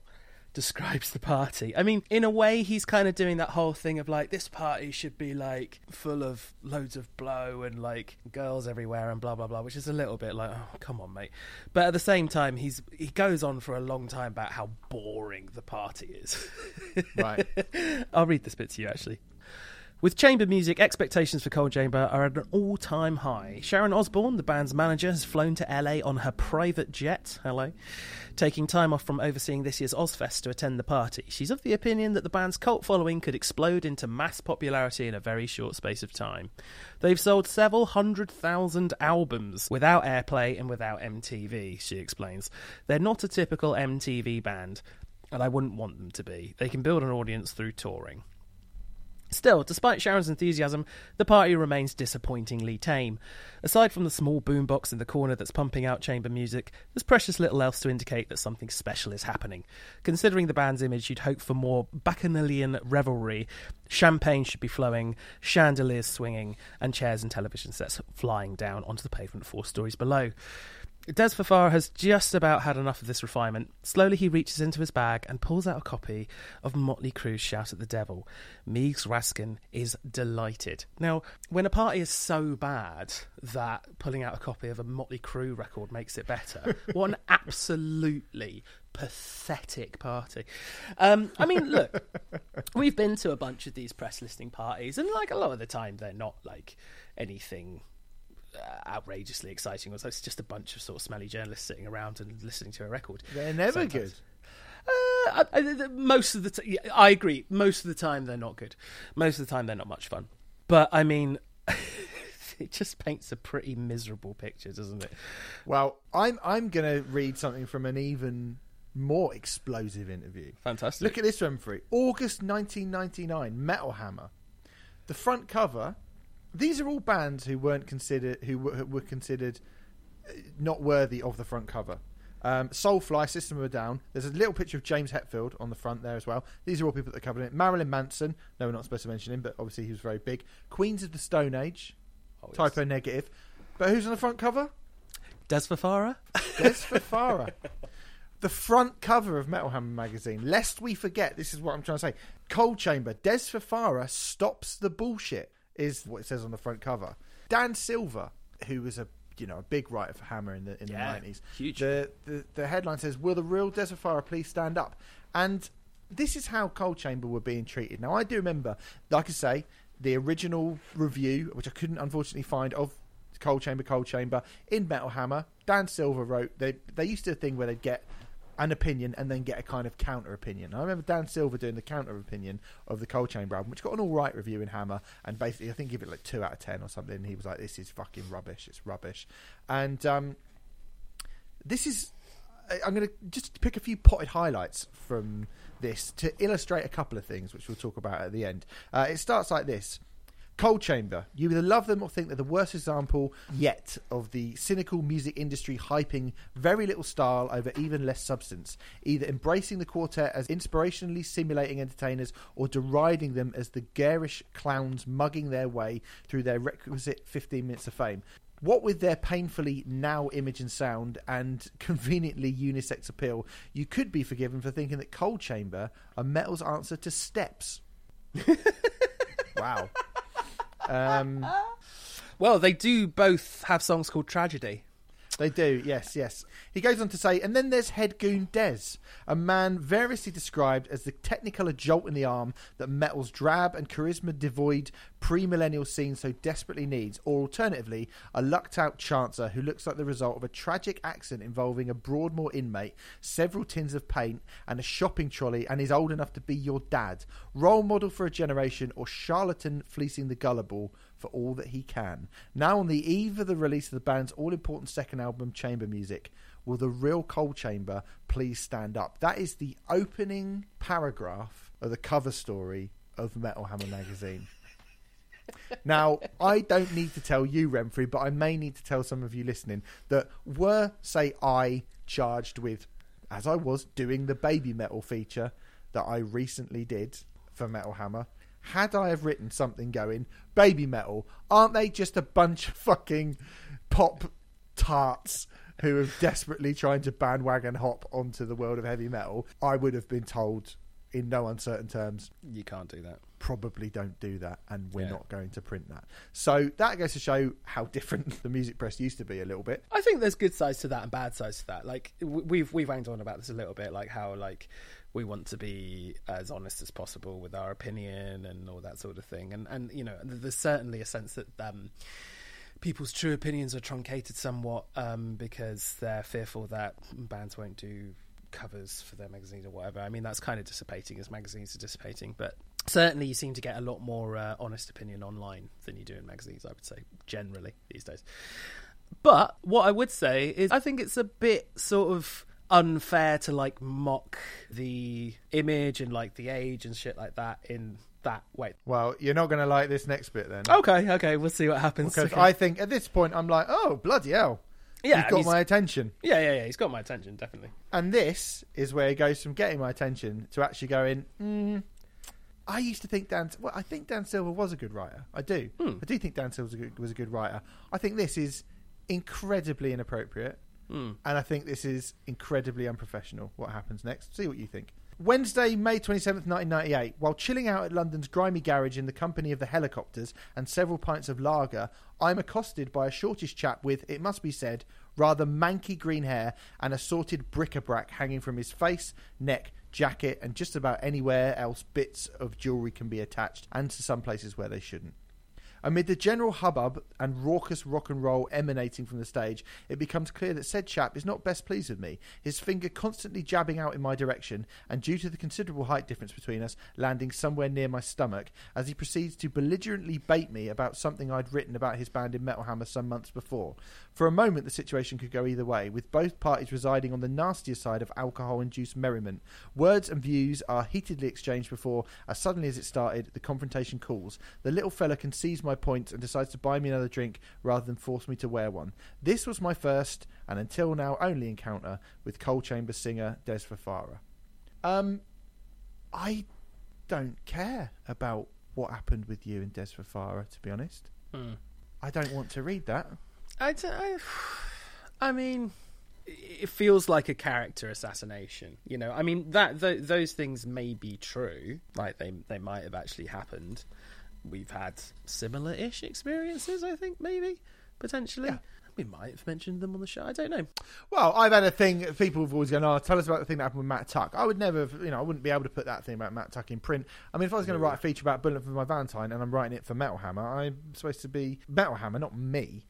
S3: describes the party. I mean, in a way, he's kind of doing that whole thing of like, this party should be like full of loads of blow and like girls everywhere and blah blah blah, which is a little bit like, oh, come on, mate. But at the same time, he's he goes on for a long time about how boring the party is.
S2: Right.
S3: I'll read this bit to you actually. With chamber music, expectations for Coal Chamber are at an all time high. Sharon Osbourne, the band's manager, has flown to LA on her private jet, hello, taking time off from overseeing this year's Ozzfest to attend the party. She's of the opinion that the band's cult following could explode into mass popularity in a very short space of time. They've sold several hundred thousand albums without airplay and without MTV, she explains. They're not a typical MTV band, and I wouldn't want them to be. They can build an audience through touring. Still, despite Sharon's enthusiasm, the party remains disappointingly tame. Aside from the small boombox in the corner that's pumping out chamber music, there's precious little else to indicate that something special is happening. Considering the band's image, you'd hope for more bacchanalian revelry. Champagne should be flowing, chandeliers swinging, and chairs and television sets flying down onto the pavement four stories below. Dez Fafara has just about had enough of this refinement. Slowly, he reaches into his bag and pulls out a copy of Motley Crue's Shout at the Devil. Meegs Rascón is delighted. Now, when a party is so bad that pulling out a copy of a Motley Crue record makes it better, what an absolutely pathetic party. Um, I mean, look, we've been to a bunch of these press listing parties, and like a lot of the time, they're not like anything outrageously exciting. So it's just a bunch of sort of smelly journalists sitting around and listening to a record.
S2: They're never
S3: Sometimes.
S2: good.
S3: Uh, I, I, most of the time, I agree. Most of the time, they're not good. Most of the time, they're not much fun. But I mean, it just paints a pretty miserable picture, doesn't it?
S2: Well, I'm I'm going to read something from an even more explosive interview.
S3: Fantastic.
S2: Look at this Remfry. August 1999, Metal Hammer. The front cover. These are all bands who weren't considered who were, were considered uh, not worthy of the front cover. Um, Soulfly, System of a Down. There's a little picture of James Hetfield on the front there as well. These are all people that are covered in it. Marilyn Manson. No, we're not supposed to mention him, but obviously he was very big. Queens of the Stone Age.
S3: Oh, yes.
S2: Type O Negative. But who's on the front cover?
S3: Dez Fafara?
S2: Dez Fafara. the front cover of Metal Hammer magazine. Lest we forget, this is what I'm trying to say. Coal Chamber. Dez Fafara stops the bullshit. Is what it says on the front cover. Dan Silver, who was a you know a big writer for Hammer in the in
S3: Yeah,
S2: the nineties.
S3: huge.
S2: The, the the headline says, "Will the real Dez Fafara please stand up?" And this is how Coal Chamber were being treated. Now I do remember, like I say, the original review, which I couldn't unfortunately find of Coal Chamber, Coal Chamber in Metal Hammer. Dan Silver wrote they they used to do a thing where they'd get an opinion and then get a kind of counter opinion. I remember Dan Silver doing the counter opinion of the Coal Chamber album, which got an all right review in Hammer, and basically I think give it like two out of ten or something. He was like, "This is fucking rubbish. It's rubbish," and um, this is I'm going to just pick a few potted highlights from this to illustrate a couple of things, which we'll talk about at the end. Uh, it starts like this. Coal Chamber. You either love them or think they're the worst example yet of the cynical music industry hyping very little style over even less substance, either embracing the quartet as inspirationally simulating entertainers or deriding them as the garish clowns mugging their way through their requisite 15 minutes of fame. What with their painfully now image and sound and conveniently unisex appeal, you could be forgiven for thinking that Coal Chamber are metal's answer to Steps. wow. Um,
S3: Well, they do both have songs called Tragedy.
S2: They do, yes, yes. He goes on to say, and then there's head goon Dez, a man variously described as the technicolor jolt in the arm that metal's drab and charisma devoid pre-millennial scene so desperately needs, or alternatively, a lucked out chancer who looks like the result of a tragic accident involving a Broadmoor inmate, several tins of paint, and a shopping trolley, and is old enough to be your dad, role model for a generation, or charlatan fleecing the gullible for all that he can. Now, on the eve of the release of the band's all important second album, Chamber Music, will the real Coal Chamber please stand up? That is the opening paragraph of the cover story of Metal Hammer magazine. Now, I don't need to tell you, Remfry, but I may need to tell some of you listening that were, say, I charged with, as I was, doing the Babymetal feature that I recently did for Metal Hammer, had I have written something going, Babymetal, aren't they just a bunch of fucking pop tarts who are desperately trying to bandwagon hop onto the world of heavy metal? I would have been told in no uncertain terms,
S3: You can't do that.
S2: probably don't do that and we're
S3: Yeah.
S2: not going to print that. So that goes to show how different the music press used to be a little bit.
S3: I think there's good sides to that and bad sides to that. Like we've we've wanged on about this a little bit, like how like we want to be as honest as possible with our opinion and all that sort of thing. And and you know, there's certainly a sense that um, people's true opinions are truncated somewhat um, because they're fearful that bands won't do covers for their magazines or whatever. I mean, that's kind of dissipating as magazines are dissipating, but certainly you seem to get a lot more uh, honest opinion online than you do in magazines. I would say generally these days. But what I would say is, I think it's a bit sort of unfair to like mock the image and like the age and shit like that in that way.
S2: Well, you're not going to like this next bit then.
S3: Okay, okay, we'll see what happens.
S2: Because
S3: Okay.
S2: I think at this point I'm like, oh, bloody hell.
S3: yeah,
S2: You've got
S3: he's-
S2: my attention.
S3: yeah, yeah, yeah. He's got my attention, definitely.
S2: And this is where he goes from getting my attention to actually going, mm, I used to think Dan. Well, I think Dan Silver was a good writer. I do.
S3: Hmm.
S2: I do think Dan Silver was a good, was a good writer. I think this is incredibly inappropriate. Hmm. And I think this is incredibly unprofessional. What happens next? See what you think. Wednesday, May 27th, 1998. While chilling out at London's grimy garage in the company of the helicopters and several pints of lager, I'm accosted by a shortish chap with, it must be said, rather manky green hair and assorted bric-a-brac hanging from his face, neck, jacket, and just about anywhere else bits of jewellery can be attached, and to some places where they shouldn't. Amid the general hubbub and raucous rock and roll emanating from the stage, it becomes clear that said chap is not best pleased with me, his finger constantly jabbing out in my direction, and due to the considerable height difference between us, landing somewhere near my stomach, as he proceeds to belligerently bait me about something I'd written about his band in Metal Hammer some months before. For a moment, the situation could go either way, with both parties residing on the nastier side of alcohol induced merriment. Words and views are heatedly exchanged before, as suddenly as it started, the confrontation cools. The little fella can seize my point and decides to buy me another drink rather than force me to wear one. This was my first, and until now only, encounter with Coal Chamber singer Dez Fafara. Um, I don't care about what happened with you and Dez Fafara, to be honest. I don't want to read that.
S3: I, d- I, I mean, it feels like a character assassination. You know, I mean that th- those things may be true, like they they might have actually happened. We've had similar-ish experiences, I think, maybe potentially.
S2: Yeah.
S3: We might have mentioned them on the show. I don't know.
S2: Well, I've had a thing. People have always gone, "Oh, tell us about the thing that happened with Matt Tuck." I would never, have- you know, I wouldn't be able to put that thing about Matt Tuck in print. I mean, if I was going to write a feature about Bullet for my Valentine and I'm writing it for Metal Hammer, I'm supposed to be Metal Hammer, not me.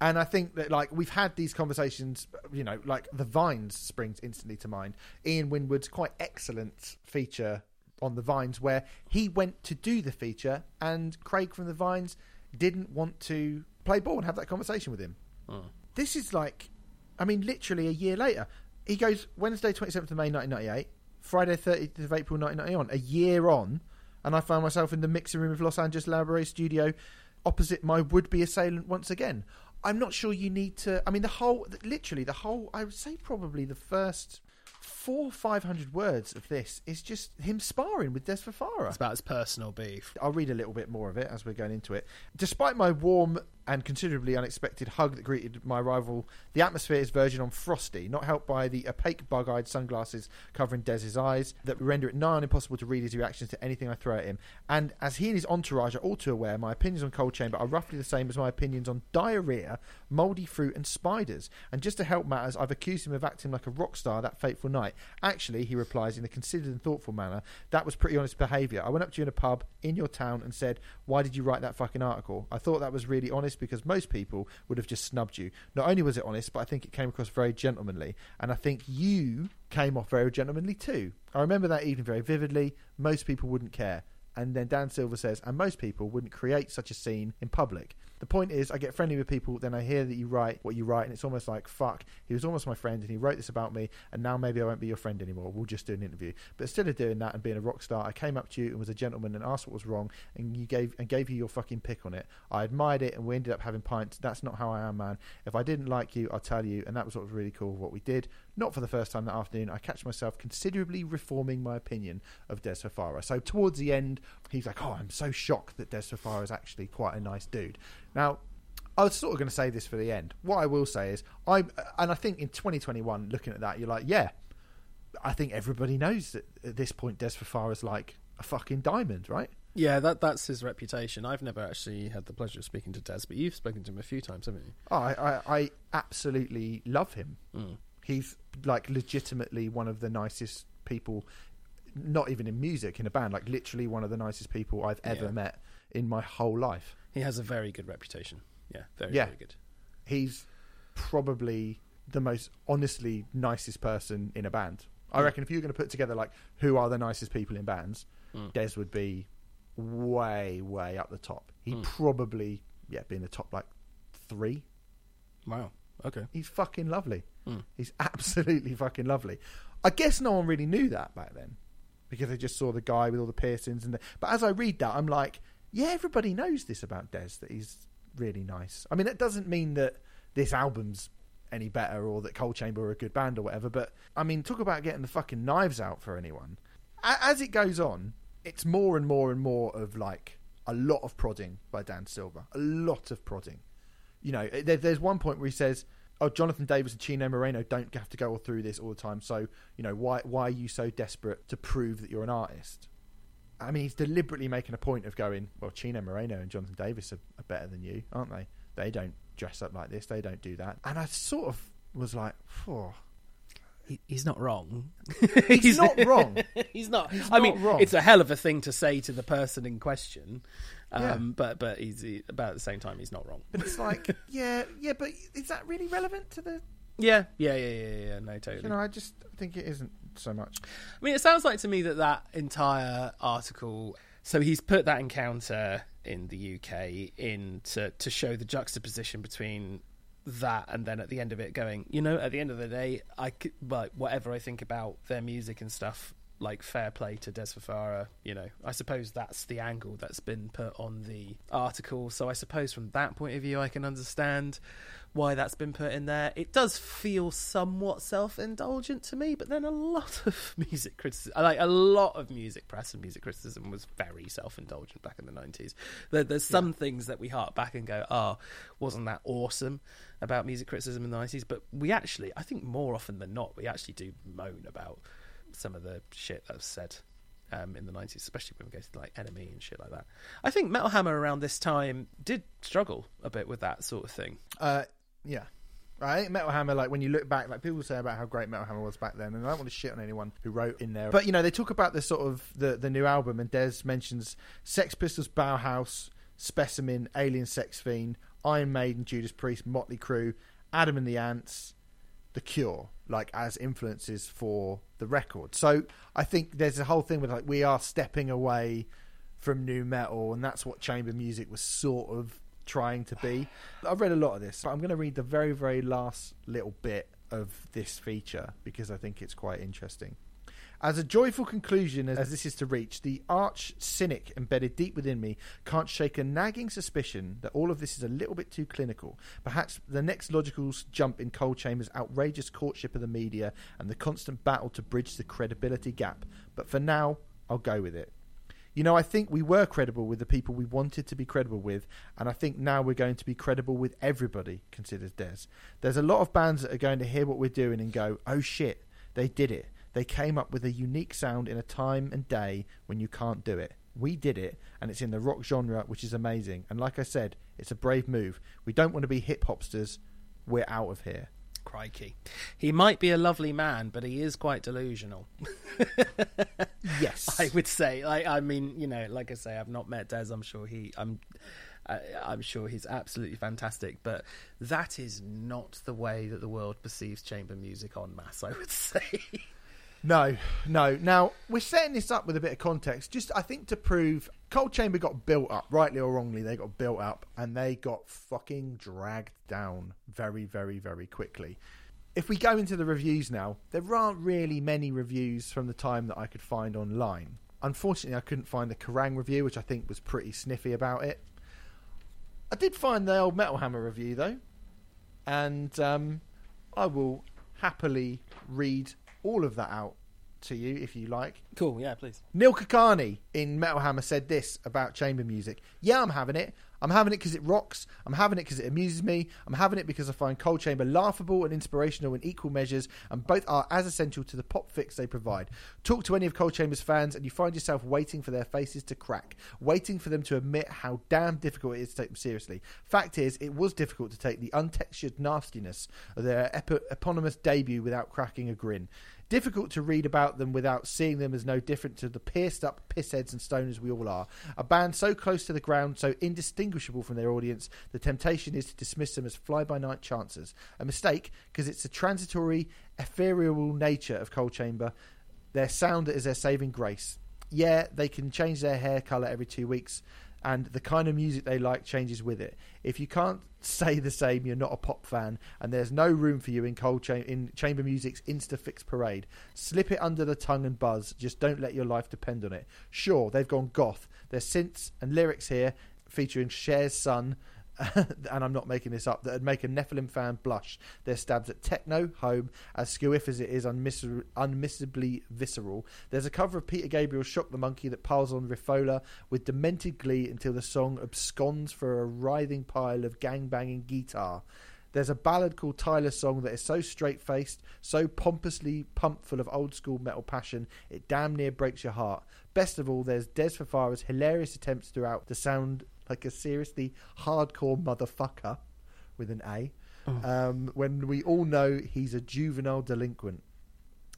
S2: And I think that like we've had these conversations, you know, like the Vines springs instantly to mind. Ian Winwood's quite excellent feature on the Vines where he went to do the feature and Craig from the Vines didn't want to play ball and have that conversation with him. Hmm. This is like, I mean, literally a year later. He goes Wednesday, 27th of May, 1998, Friday, 30th of April, 1991, a year on, and I found myself in the mixing room of Los Angeles Laboratory Studio opposite my would be assailant once again. I'm not sure you need to. I mean, the whole, literally, the whole, I would say probably the first four, five hundred words of this is just him sparring with Dez Fafara.
S3: It's about his personal beef.
S2: I'll read a little bit more of it as we're going into it. Despite my warm and considerably unexpected hug that greeted my arrival, the atmosphere is verging on frosty, not helped by the opaque bug eyed sunglasses covering Dez's eyes that render it nigh on impossible to read his reactions to anything I throw at him. And as he and his entourage are all too aware, my opinions on Coal Chamber are roughly the same as my opinions on diarrhea, mouldy fruit, and spiders. And just to help matters, I've accused him of acting like a rock star that fateful night. Actually, he replies in a considered and thoughtful manner, that was pretty honest behaviour. I went up to you in a pub in your town and said, Why did you write that fucking article? I thought that was really honest because most people would have just snubbed you. Not only was it honest, but I think it came across very gentlemanly. And I think you came off very gentlemanly too. I remember that evening very vividly. Most people wouldn't care. And then Dan Silver says, and most people wouldn't create such a scene in public. The point is, I get friendly with people, then I hear that you write what you write, and it's almost like, fuck, he was almost my friend, and he wrote this about me, and now maybe I won't be your friend anymore. We'll just do an interview. But instead of doing that and being a rock star, I came up to you and was a gentleman and asked what was wrong, and you gave and gave you your fucking pick on it. I admired it, and we ended up having pints. That's not how I am, man. If I didn't like you, I'll tell you, and that was what was really cool. What we did, not for the first time that afternoon, I catch myself considerably reforming my opinion of Dez Fafara. So towards the end, he's like, "Oh, I'm so shocked that Dez Fafara is actually quite a nice dude." Now, I was sort of going to say this for the end. What I will say is, I and I think in 2021, looking at that, you're like, yeah, I think everybody knows that at this point, Dez Fafara is like a fucking diamond, right?
S3: Yeah, that that's his reputation. I've never actually had the pleasure of speaking to Dez, but you've spoken to him a few times, haven't you?
S2: Oh, I, I, I absolutely love him.
S3: Mm.
S2: He's like legitimately one of the nicest people, not even in music, in a band, like literally one of the nicest people I've ever
S3: Yeah.
S2: met in my whole life.
S3: He has a very good reputation. Yeah, very
S2: Yeah.
S3: very good.
S2: He's probably the most honestly nicest person in a band. I reckon if you were going to put together like who are the nicest people in bands, hmm. Dez would be way, way up the top. He'd hmm. probably yeah be in the top like three.
S3: Wow. Okay.
S2: He's fucking lovely. Hmm. He's absolutely fucking lovely. I guess no one really knew that back then because they just saw the guy with all the piercings and the, but as I read that I'm like, yeah, everybody knows this about Dez that he's really nice. I mean, it doesn't mean that this album's any better or that Coal Chamber are a good band or whatever, but I mean, talk about getting the fucking knives out for anyone. A- As it goes on, it's more and more and more of like a lot of prodding by Dan Silver, a lot of prodding you know, there, there's one point where he says, oh, Jonathan Davis and Chino Moreno don't have to go through this all the time. So, you know, why why are you so desperate to prove that you're an artist? I mean, he's deliberately making a point of going, well, Chino Moreno and Jonathan Davis are, are better than you, aren't they? They don't dress up like this. They don't do that. And I sort of was like, oh,
S3: He, he's not wrong.
S2: he's not wrong.
S3: he's not.
S2: He's
S3: I
S2: not
S3: mean,
S2: wrong.
S3: it's a hell of a thing to say to the person in question. Um,
S2: Yeah.
S3: But but he's he, about the same time he's not wrong.
S2: But it's like, yeah, yeah, but is that really relevant to the?
S3: Yeah, yeah, yeah, yeah, yeah. No, totally.
S2: You know, I just think it isn't so much.
S3: I mean, it sounds like to me that that entire article. So he's put that encounter in the UK in to to show the juxtaposition between that and then at the end of it going, you know, at the end of the day, I like whatever I think about their music and stuff, like fair play to Dez Fafara, you know. I suppose that's the angle that's been put on the article. So I suppose from that point of view, I can understand why that's been put in there. It does feel somewhat self-indulgent to me, but then a lot of music criticism, like a lot of music press and music criticism, was very self-indulgent back in the nineties. There, there's some things that we hark back and go, "Oh, wasn't that awesome?" about music criticism in the nineties. But we actually, I think, more often than not, we actually do moan about some of the shit that was said. Um, in the 90s, especially when we go to like NME and shit like that. I think Metal Hammer around this time did struggle a bit with that sort of thing.
S2: Uh, yeah. Think Metal Hammer, like when you look back, like people say about how great Metal Hammer was back then, and I don't want to shit on anyone who wrote in there. But you know, they talk about the sort of the the new album, and Dez mentions Sex Pistols, Bauhaus, Specimen, Alien Sex Fiend, Iron Maiden, Judas Priest, Motley Crue, Adam and the Ants, The Cure, like as influences for the record. So I think there's a whole thing with like we are stepping away from new metal, and that's what chamber music was sort of trying to be. I've read a lot of this, but I'm going to read the very, very last little bit of this feature because I think it's quite interesting. As a joyful conclusion as this is to reach, the arch cynic embedded deep within me can't shake a nagging suspicion that all of this is a little bit too clinical. Perhaps the next logical jump in Coal Chamber's outrageous courtship of the media and the constant battle to bridge the credibility gap. But for now, I'll go with it. You know, I think we were credible with the people we wanted to be credible with, and I think now we're going to be credible with everybody, considers Dez. There's a lot of bands that are going to hear what we're doing and go, oh shit, they did it. They came up with a unique sound in a time and day when you can't do it. We did it, and it's in the rock genre, which is amazing. And like I said, it's a brave move. We don't want to be hip hopsters. We're out of here.
S3: Crikey. He might be a lovely man, but he is quite delusional.
S2: Yes.
S3: I would say. Like, I mean, you know, like I say, I've not met Dez. I'm sure he. I'm. I, I'm sure he's absolutely fantastic, but that is not the way that the world perceives chamber music en masse. I would say.
S2: No, no. Now we're setting this up with a bit of context. Just I think to prove Coal Chamber got built up, rightly or wrongly, they got built up and they got fucking dragged down very, very, very quickly. If we go into the reviews now, there aren't really many reviews from the time that I could find online. Unfortunately, I couldn't find the Kerrang review, which I think was pretty sniffy about it. I did find the old Metal Hammer review though, and um, I will happily read all of that out to you if you like.
S3: cool. Yeah, please.
S2: Neil Kulkarni in Metal Hammer said this about chamber music. Yeah, I'm having it. I'm having it because it rocks. I'm having it because it amuses me. I'm having it because I find Coal Chamber laughable and inspirational in equal measures, and both are as essential to the pop fix they provide. Talk to any of Coal Chamber's fans, and you find yourself waiting for their faces to crack, waiting for them to admit how damn difficult it is to take them seriously. Fact is, it was difficult to take the untextured nastiness of their ep- eponymous debut without cracking a grin. Difficult to read about them without seeing them as no different to the pierced up pissheads and stoners we all are. A band so close to the ground, so indistinguishable from their audience, the temptation is to dismiss them as fly by night chancers. A mistake, because it's the transitory, ethereal nature of Coal Chamber, their sound is their saving grace. Yeah, they can change their hair colour every two weeks, and the kind of music they like changes with it. If you can't say the same, you're not a pop fan, and there's no room for you in cold cha- in chamber music's insta fix parade. Slip it under the tongue and buzz. Just don't let your life depend on it. Sure, they've gone goth. There's synths and lyrics here featuring Cher's son. and I'm not making this up, that'd make a Nephilim fan blush. Their stabs at techno, home, as skewiff as it is unmiss- unmissably visceral. There's a cover of Peter Gabriel's Shock the Monkey that piles on Rifola with demented glee until the song absconds for a writhing pile of gang-banging guitar. There's a ballad called Tyler's Song that is so straight faced, so pompously pumped full of old school metal passion, it damn near breaks your heart. Best of all, there's Dez Fafara's hilarious attempts throughout to sound like a seriously hardcore motherfucker with an A. Um, when we all know he's a juvenile delinquent.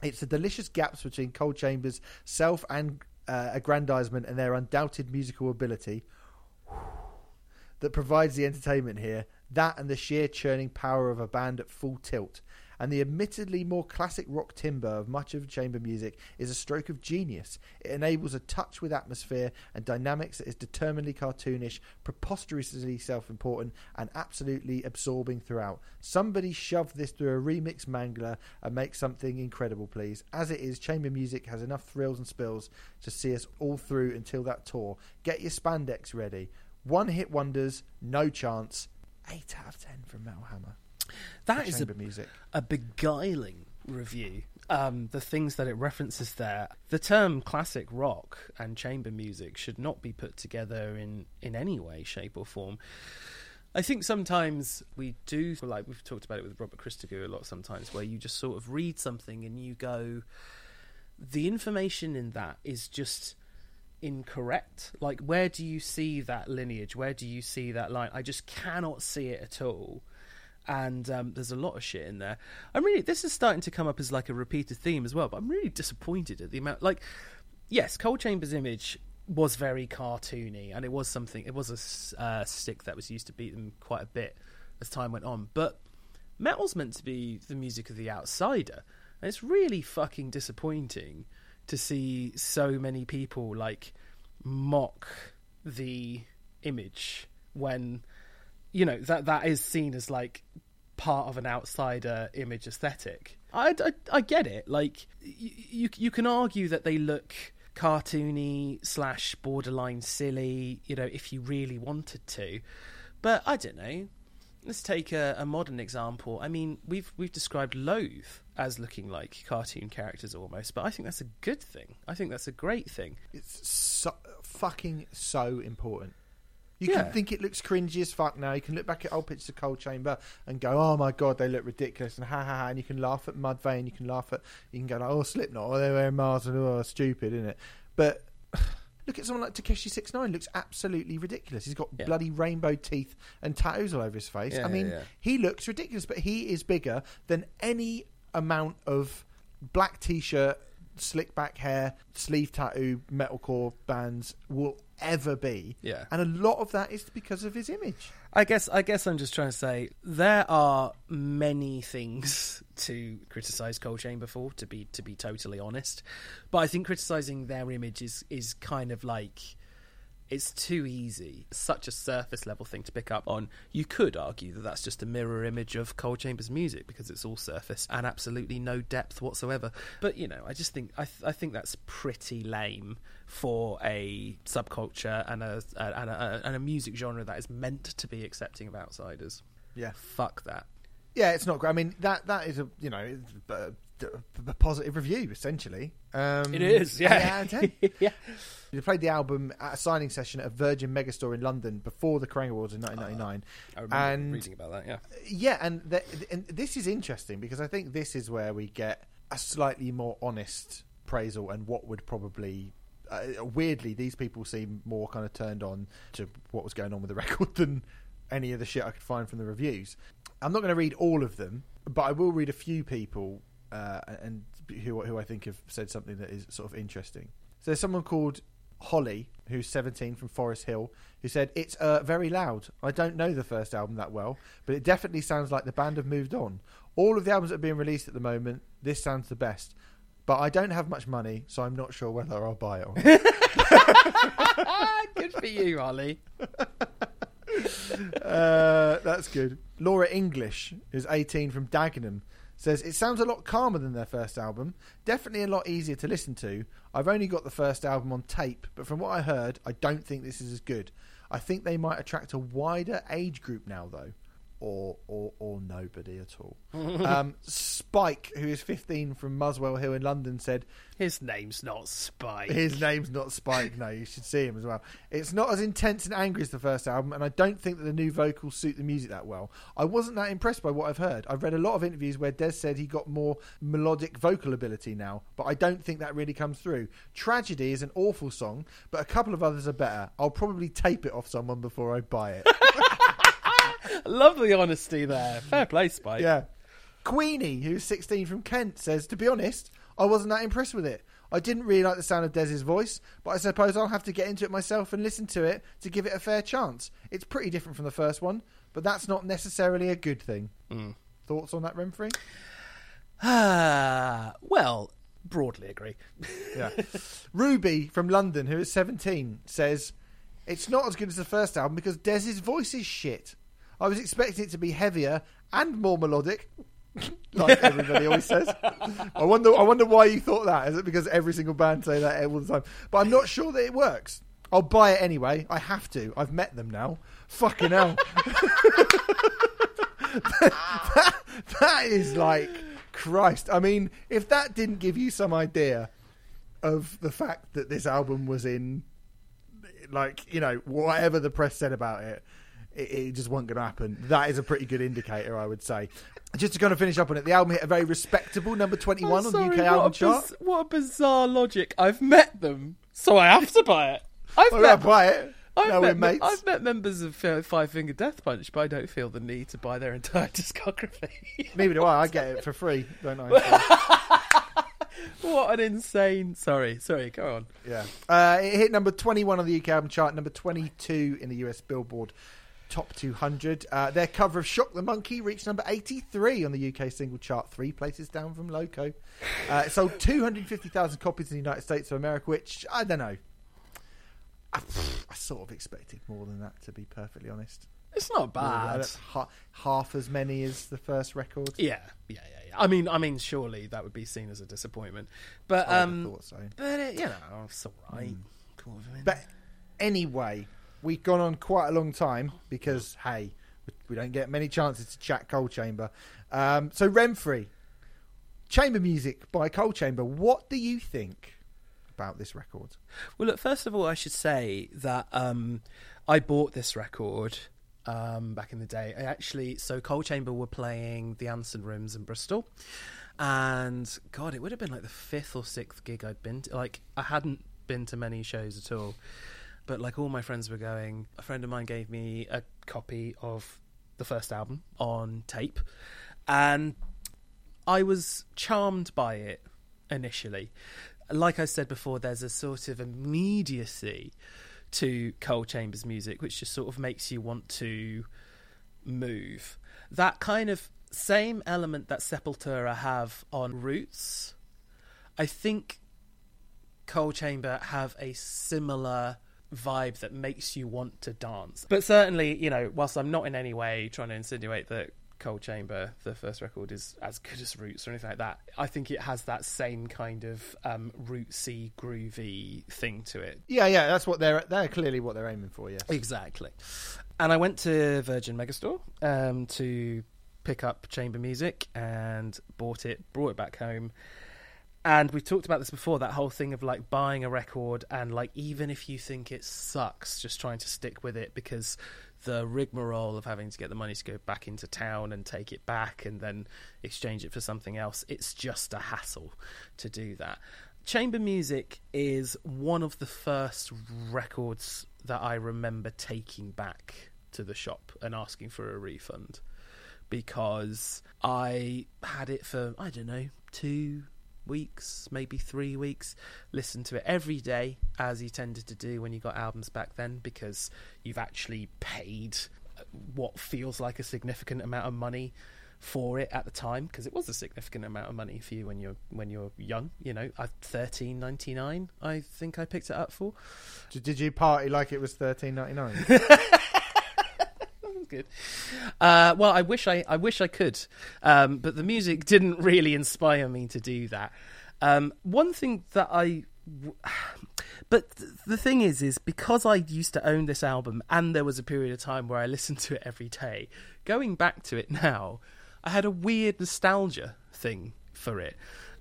S2: It's the delicious gaps between Coal Chambers' self and uh, aggrandizement and their undoubted musical ability that provides the entertainment here. That and the sheer churning power of a band at full tilt. And the admittedly more classic rock timbre of much of chamber music is a stroke of genius. It enables a touch with atmosphere and dynamics that is determinedly cartoonish, preposterously self important, and absolutely absorbing throughout. Somebody shove this through a remix mangler and make something incredible, please. As it is, chamber music has enough thrills and spills to see us all through until that tour. Get your spandex ready. One hit wonders, no chance. 8 out of 10 from Metal Hammer.
S3: That is a,
S2: music.
S3: a beguiling review. Um, the things that it references there. The term classic rock and chamber music should not be put together in, in any way, shape, or form. I think sometimes we do, like we've talked about it with Robert Christgau a lot sometimes, where you just sort of read something and you go, the information in that is just incorrect. Like, where do you see that lineage? Where do you see that line? I just cannot see it at all. And um, there's a lot of shit in there. I'm really, this is starting to come up as like a repeated theme as well, but I'm really disappointed at the amount. Like, yes, Coal Chamber's image was very cartoony, and it was something, it was a uh, stick that was used to beat them quite a bit as time went on. But metal's meant to be the music of the outsider, and it's really fucking disappointing to see so many people like mock the image when you know that that is seen as like part of an outsider image aesthetic. I, I, I get it. Like y- you you can argue that they look cartoony slash borderline silly. You know, if you really wanted to, but I don't know. Let's take a, a modern example. I mean, we've we've described Loathe as looking like cartoon characters almost, but I think that's a good thing. I think that's a great thing.
S2: It's so, fucking so important. You
S3: Yeah.
S2: can think it looks cringy as fuck now. You can look back at old pictures of Coal Chamber and go, "Oh my god, they look ridiculous," and ha ha ha. And you can laugh at Mudvayne. You can laugh at. You can go like, "Oh, Slipknot, oh, they're wearing masks, and oh, stupid, isn't it?" But look at someone like Tekashi Six Nine. Looks absolutely ridiculous. He's got
S3: Yeah.
S2: bloody rainbow teeth and tattoos all over his face.
S3: Yeah,
S2: I mean, he looks ridiculous, but he is bigger than any amount of black t-shirt, slick back hair, sleeve tattoo, metalcore bands will ever be.
S3: Yeah.
S2: and a lot of that is because of his image.
S3: I guess I guess I'm just trying to say there are many things to criticize Coal Chamber for to be to be totally honest, but I think criticizing their image is is kind of like it's too easy. Such a surface level thing to pick up on. You could argue that that's just a mirror image of Coal Chamber's music because it's all surface and absolutely no depth whatsoever. But you know, I just think I, th- I think that's pretty lame for a subculture and a and a, and a music genre that is meant to be accepting of outsiders.
S2: Yeah,
S3: Fuck that.
S2: yeah, it's not great. I mean, that that is a you know it's uh, a, a positive review essentially. Um,
S3: It is, yeah.
S2: eight out of 10.
S3: yeah.
S2: They played the album at a signing session at Virgin Megastore in London before the Kerrang Awards in 1999.
S3: I remember
S2: and
S3: reading about that. Yeah.
S2: yeah, and, th- and this is interesting because I think this is where we get a slightly more honest appraisal and what would probably. Uh, weirdly, these people seem more kind of turned on to what was going on with the record than any of the shit I could find from the reviews. I'm not going to read all of them, but I will read a few people uh, and who who I think have said something that is sort of interesting. So there's someone called Holly, who's 17 from Forest Hill, who said, It's uh, very loud. I don't know the first album that well, but it definitely sounds like the band have moved on. All of the albums that are being released at the moment, this sounds the best. But I don't have much money, so I'm not sure whether I'll buy it or not.
S3: Good for you, Holly.
S2: uh, that's good. Laura English, is 18 from Dagenham, says it sounds a lot calmer than their first album. Definitely a lot easier to listen to. I've only got the first album on tape, but from what I heard, I don't think this is as good. I think they might attract a wider age group now, though. Or or or nobody at all. um, Spike, who is 15 from Muswell Hill in London, said
S3: His name's not Spike.
S2: his name's not Spike. No, you should see him as well. It's not as intense and angry as the first album, and I don't think that the new vocals suit the music that well. I wasn't that impressed by what I've heard. I've read a lot of interviews where Dez said he got more melodic vocal ability now, but I don't think that really comes through. Tragedy is an awful song, but a couple of others are better. I'll probably tape it off someone before I buy it.
S3: Love the honesty there. Fair play, Spike.
S2: Yeah. Queenie, who's 16 from Kent, says, To be honest, I wasn't that impressed with it. I didn't really like the sound of Dez's voice, but I suppose I'll have to get into it myself and listen to it to give it a fair chance. It's pretty different from the first one, but that's not necessarily a good thing. Thoughts on that, Remfry?
S3: Ah, well, broadly agree.
S2: Yeah. Ruby from London, who is 17, says, It's not as good as the first album because Dez's voice is shit. I was expecting it to be heavier and more melodic. like everybody always says. I wonder I wonder why you thought that. Is it because every single band say that all the time? But I'm not sure that it works. I'll buy it anyway. I have to. I've met them now. Fucking hell. that, that is like Christ. I mean, if that didn't give you some idea of the fact that this album was in like you know whatever the press said about it it, it just wasn't going to happen that is a pretty good indicator i would say just to kind of finish up on it the album hit a very respectable number 21
S3: I'm
S2: on the uk album
S3: a
S2: chart
S3: what a bizarre logic. I've met them, so I have to buy it. I've
S2: yeah,
S3: met
S2: buy it
S3: I've,
S2: no,
S3: met,
S2: mates
S3: I've met members of uh, Five Finger Death Punch, but I don't feel the need to buy their entire discography.
S2: neither do i i get it for free don't i
S3: what an insane. Sorry, sorry, go on.
S2: yeah uh, it hit number 21 on the uk album chart number 22 in the us billboard top 200 uh, their cover of shock the monkey reached number 83 on the uk single chart three places down from loco uh, it sold 250000 copies in the united states of america which i don't know I, I sort of expected more than that to be perfectly honest
S3: It's not bad.
S2: that. Ha- half as many as the first record
S3: Yeah, yeah, yeah, yeah. I mean, I mean, surely that would be seen as a disappointment, but
S2: I
S3: um,
S2: thought so
S3: but it, you know, it's all right. Cool.
S2: But anyway, we've gone on quite a long time because hey, we don't get many chances to chat Coal Chamber. Um, so Remfry, chamber music by Coal Chamber. What do you think about this record?
S3: Well, look, first of all, I should say that um, I bought this record um, back in the day. I actually, so Coal Chamber were playing the Anson Rooms in Bristol, and God, it would have been like the fifth or sixth gig I'd been to. Like, I hadn't been to many shows at all, but like all my friends were going. A friend of mine gave me a copy of the first album on tape, and I was charmed by it initially. Like I said before, there's a sort of immediacy to Coal Chambers music, which just sort of makes you want to move. That kind of same element that Sepultura have on Roots, I think Coal Chamber have a similar vibe that makes you want to dance. But certainly, you know, whilst I'm not in any way trying to insinuate that Coal Chamber, the first record, is as good as Roots or anything like that, I think it has that same kind of um, rootsy, groovy thing to it.
S2: Yeah, yeah, that's what they're they're clearly what they're aiming for. Yes.
S3: Exactly. And I went to Virgin Megastore um, to pick up chamber music and bought it, brought it back home. And we talked about this before that whole thing of like buying a record and like even if you think it sucks, just trying to stick with it because the rigmarole of having to get the money to go back into town and take it back and then exchange it for something else, it's just a hassle to do that. Chamber music is one of the first records that I remember taking back to the shop and asking for a refund because I had it for, I don't know, two weeks, maybe three weeks, Listen to it every day as you tended to do when you got albums back then because you've actually paid uh, what feels like a significant amount of money for it at the time because it was a significant amount of money for you when you're when you're young you know uh, I 13.99 I think I picked it up for
S2: Did, you party like it was thirteen ninety nine?
S3: That's good. Uh, well, I wish I, I wish I could, um, but the music didn't really inspire me to do that. Um, one thing that I, But the thing is, is because I used to own this album, and there was a period of time where I listened to it every day. Going back to it now, I had a weird nostalgia thing for it.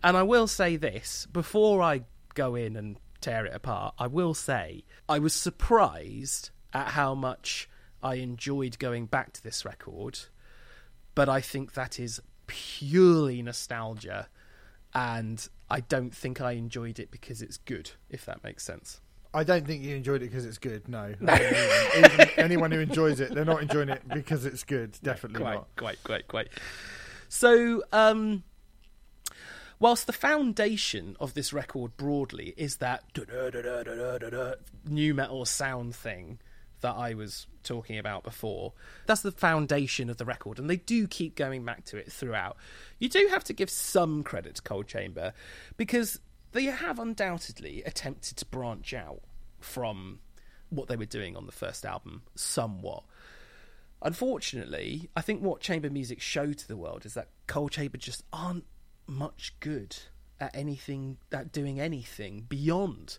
S3: And I will say this before I go in and tear it apart, I will say I was surprised at how much I enjoyed going back to this record, but I think that is purely nostalgia, and I don't think I enjoyed it because it's good, if that makes sense.
S2: I don't think you enjoyed it because it's good. No, don't. Even anyone who enjoys it, they're not enjoying it because it's good. Definitely
S3: quite,
S2: not.
S3: quite, quite, quite. So, um, whilst the foundation of this record broadly is that new metal sound thing that I was talking about before, that's the foundation of the record, and they do keep going back to it throughout. You do have to give some credit to Coal Chamber because they have undoubtedly attempted to branch out from what they were doing on the first album somewhat. Unfortunately, I think what chamber music showed to the world is that Coal Chamber just aren't much good at anything, at doing anything beyond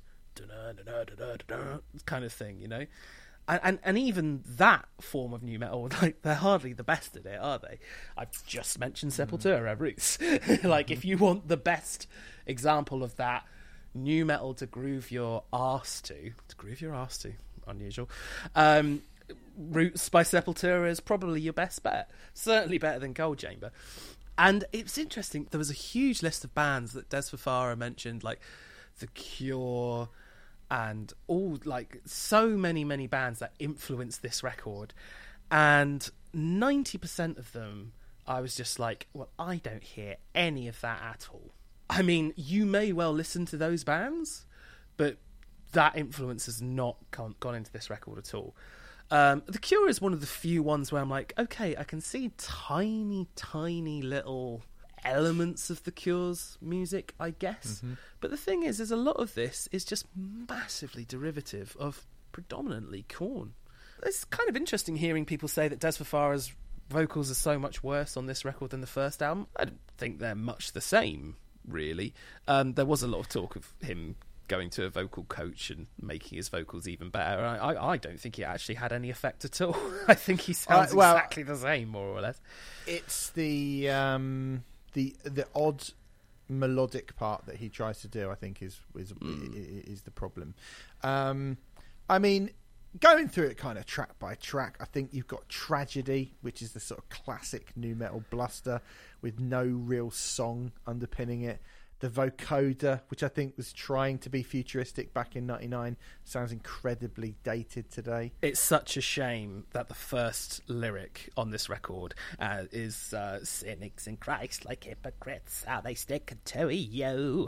S3: kind of thing, you know. And, and and even that form of new metal, like they're hardly the best at it, are they? I've just mentioned Sepultura, Roots. like, if you want the best example of that new metal to groove your arse to, to groove your arse to, unusual. Um, Roots by Sepultura is probably your best bet. Certainly better than Coal Chamber. And it's interesting. There was a huge list of bands that Dez Fafara mentioned, like The Cure, and all like so many many bands that influenced this record, and ninety percent of them, I was just like, well, I don't hear any of that at all. I mean, you may well listen to those bands, but that influence has not gone, gone into this record at all. Um, the Cure is one of the few ones where I'm like, okay, I can see tiny, tiny little elements of the Cure's music, I guess. But the thing is, is a lot of this is just massively derivative of predominantly Korn. It's kind of interesting hearing people say that Dez Fafara's vocals are so much worse on this record than the first album. I don't think they're much the same, really. Um, there was a lot of talk of him going to a vocal coach and making his vocals even better. I, I, I don't think it actually had any effect at all. I think he sounds
S2: well-
S3: exactly the same, more or less.
S2: It's the um, the the odd melodic part that he tries to do. I think is is i- is the problem. Um, I mean, going through it kind of track by track, I think you've got tragedy, which is the sort of classic new metal bluster with no real song underpinning it. The vocoder, which I think was trying to be futuristic back in '99, sounds incredibly dated today.
S3: It's such a shame that the first lyric on this record uh, is uh, "Cynics in Christ like hypocrites, how they stick to you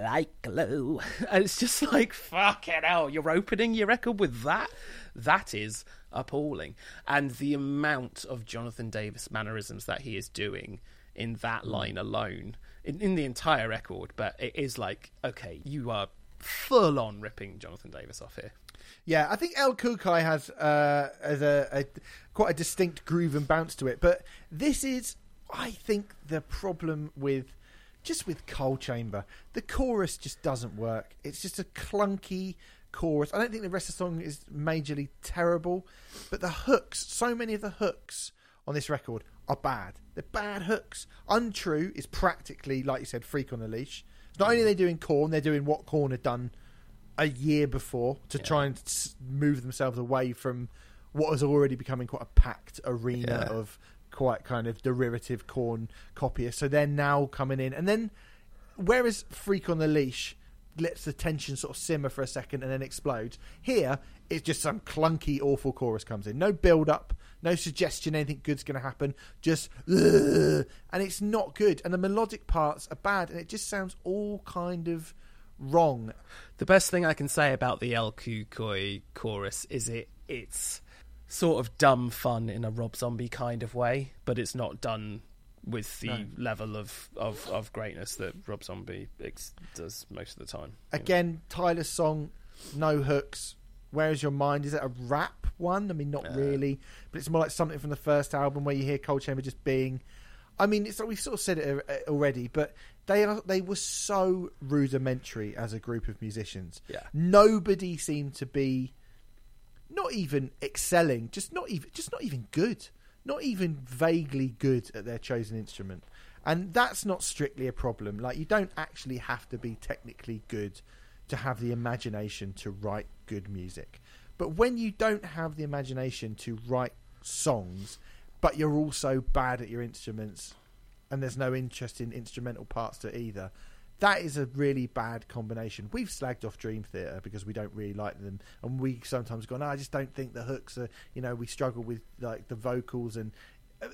S3: like glue." And it's just like fucking hell. You're opening your record with that. That is appalling, and the amount of Jonathan Davis mannerisms that he is doing in that line alone, in, in the entire record. But it is like, okay, you are full on ripping Jonathan Davis off here.
S2: Yeah, I think El Cu Cuy has uh, a, a quite a distinct groove and bounce to it, but this is, I think, the problem with just with Coal Chamber. The chorus just doesn't work. It's just a clunky chorus. I don't think the rest of the song is majorly terrible, but the hooks, so many of the hooks on this record are bad. They're bad hooks. Untrue is practically, like you said, Freak on a Leash. Not only they're they doing Korn, they're doing what Korn had done a year before to try and move themselves away from what was already becoming quite a packed arena
S3: Yeah.
S2: of quite kind of derivative Korn copyists. So they're now coming in, and then whereas Freak on the Leash lets the tension sort of simmer for a second and then explodes, here it's just some clunky, awful chorus comes in. No build up, no suggestion anything good's going to happen. Just and it's not good. And the melodic parts are bad, and it just sounds all kind of wrong.
S3: The best thing I can say about the El Cu Cuy chorus is it it's sort of dumb fun in a Rob Zombie kind of way, but it's not done with the
S2: No.
S3: level of, of, of greatness that Rob Zombie ex- does most of the time.
S2: Again, Tyler's song, no hooks. Where is your mind? Is it a rap one? I mean, not
S3: Uh.
S2: really, but it's more like something from the first album where you hear Coal Chamber just being. I mean, it's like we've sort of said it uh, already, but they are they were so rudimentary as a group of musicians.
S3: Yeah.
S2: Nobody seemed to be not even excelling, just not even just not even good. Not even vaguely good at their chosen instrument. And that's not strictly a problem. Like you don't actually have to be technically good to have the imagination to write good music. But when you don't have the imagination to write songs, but you're also bad at your instruments and there's no interest in instrumental parts to either, that is a really bad combination. We've slagged off Dream Theater because we don't really like them, and we sometimes go, no, I just don't think the hooks are. You know, we struggle with like the vocals, and uh,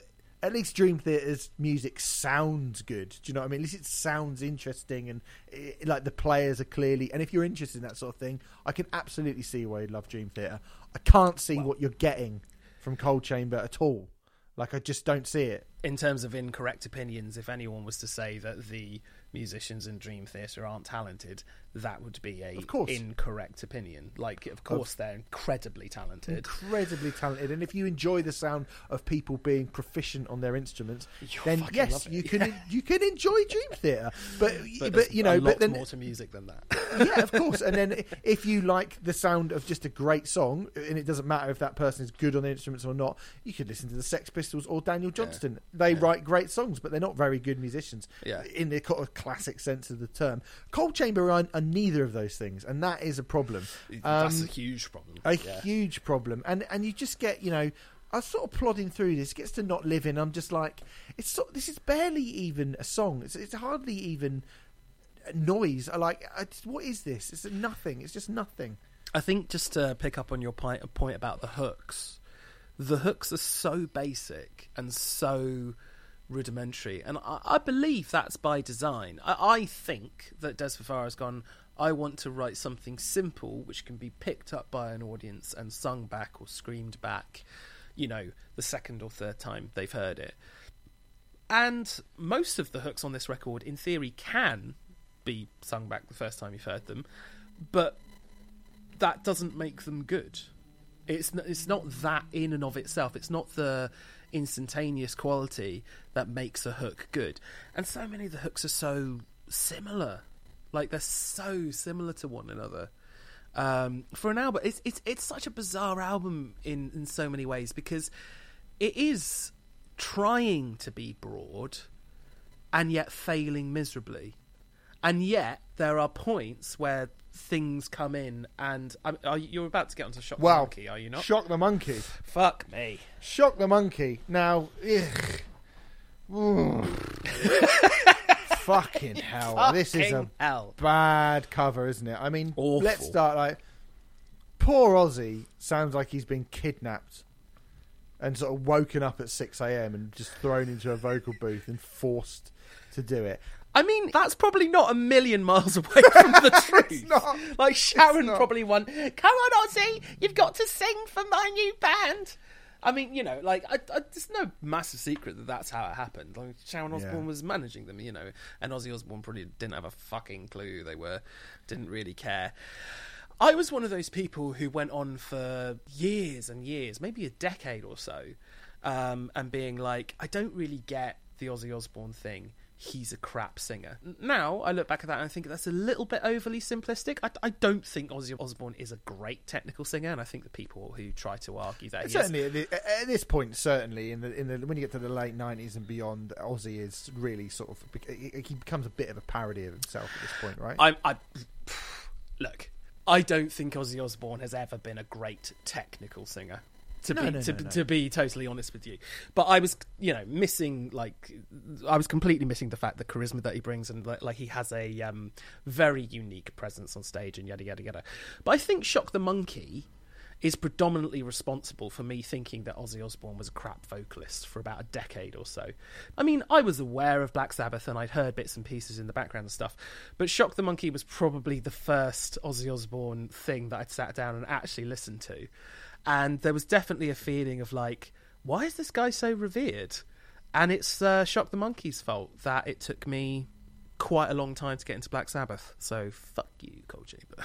S2: at least Dream Theater's music sounds good. Do you know what I mean? At least it sounds interesting, and it, like the players are clearly. And if you're interested in that sort of thing, I can absolutely see why you love Dream Theater. I can't see what you're getting from Coal Chamber at all. Like I just don't see it.
S3: in terms of incorrect opinions, if anyone was to say that the musicians in Dream Theater aren't talented, that would be a
S2: Of course.
S3: incorrect opinion. Like, of course, they're incredibly talented.
S2: incredibly talented, and if you enjoy the sound of people being proficient on their instruments,
S3: You'll
S2: then yes, you can you can enjoy Dream Theater. But but,
S3: there's
S2: you know,
S3: a lot
S2: but then
S3: more to music than that.
S2: yeah, of course. And then if you like the sound of just a great song, and it doesn't matter if that person is good on the instruments or not, you could listen to the Sex Pistols or Daniel Johnston. They write great songs, but they're not very good musicians
S3: Yeah.
S2: in the of classic sense of the term. Coal Chamber are, are neither of those things, and that is a problem.
S3: That's a
S2: Um,
S3: huge problem.
S2: a
S3: Yeah.
S2: huge problem and and you just get you know I was sort of plodding through this gets to not living I'm just like it's so, this is barely even a song it's, it's hardly even noise I like I just, what is this it's nothing it's just nothing
S3: I think just to pick up on your point, point about the hooks, the hooks are so basic and so rudimentary, and I, I believe that's by design. I, I think that Dez Fafara has gone. I want to write something simple which can be picked up by an audience and sung back or screamed back, you know, the second or third time they've heard it. And most of the hooks on this record, in theory, can be sung back the first time you've heard them, but that doesn't make them good. It's n- it's not that in and of itself. It's not the instantaneous quality that makes a hook good. And so many of the hooks are so similar, like they're so similar to one another. Um, for an album, it's it's it's such a bizarre album in in so many ways because it is trying to be broad and yet failing miserably. And yet there are points where things come in, and um, are you, you're about to get onto shock the monkey, are you not?
S2: shock the monkey
S3: Fuck me.
S2: shock the monkey now ugh. Ooh. fucking hell this is a
S3: hell.
S2: bad cover, isn't it? I mean,
S3: Awful.
S2: let's start like poor Ozzy sounds like he's been kidnapped and sort of woken up at six a.m. and just thrown into a vocal booth and forced to do it.
S3: I mean, that's probably not a million miles away from the truth.
S2: not.
S3: Like Sharon
S2: not.
S3: probably won. Come on, Ozzy, you've got to sing for my new band. I mean, you know, like I, I, there's no massive secret that that's how it happened. Like Sharon Osbourne
S2: Yeah.
S3: was managing them, you know, and Ozzy Osbourne probably didn't have a fucking clue. They were, didn't really care. I was one of those people who went on for years and years, maybe a decade or so, um, and being like, I don't really get the Ozzy Osbourne thing. He's a crap singer. Now I look back at that and I think that's a little bit overly simplistic. I, I don't think Ozzy Osbourne is a great technical singer, and I think the people who try to argue that
S2: Certainly, at, the, at this point, certainly in the in the when you get to the late nineties and beyond, Ozzy is really sort of he he becomes a bit of a parody of himself at this point, right?
S3: I, I look. I don't think Ozzy Osbourne has ever been a great technical singer. To
S2: No,
S3: be
S2: no,
S3: to,
S2: no,
S3: to be totally honest with you, but I was you know missing like I was completely missing the fact the charisma that he brings and like, like he has a um, very unique presence on stage and yada yada yada. But I think Shock the Monkey is predominantly responsible for me thinking that Ozzy Osbourne was a crap vocalist for about a decade or so. I mean, I was aware of Black Sabbath and I'd heard bits and pieces in the background and stuff, but Shock the Monkey was probably the first Ozzy Osbourne thing that I'd sat down and actually listened to. And there was definitely a feeling of like, why is this guy so revered? And it's uh, Shock the Monkey's fault that it took me quite a long time to get into Black Sabbath. So fuck you, Coal Chamber.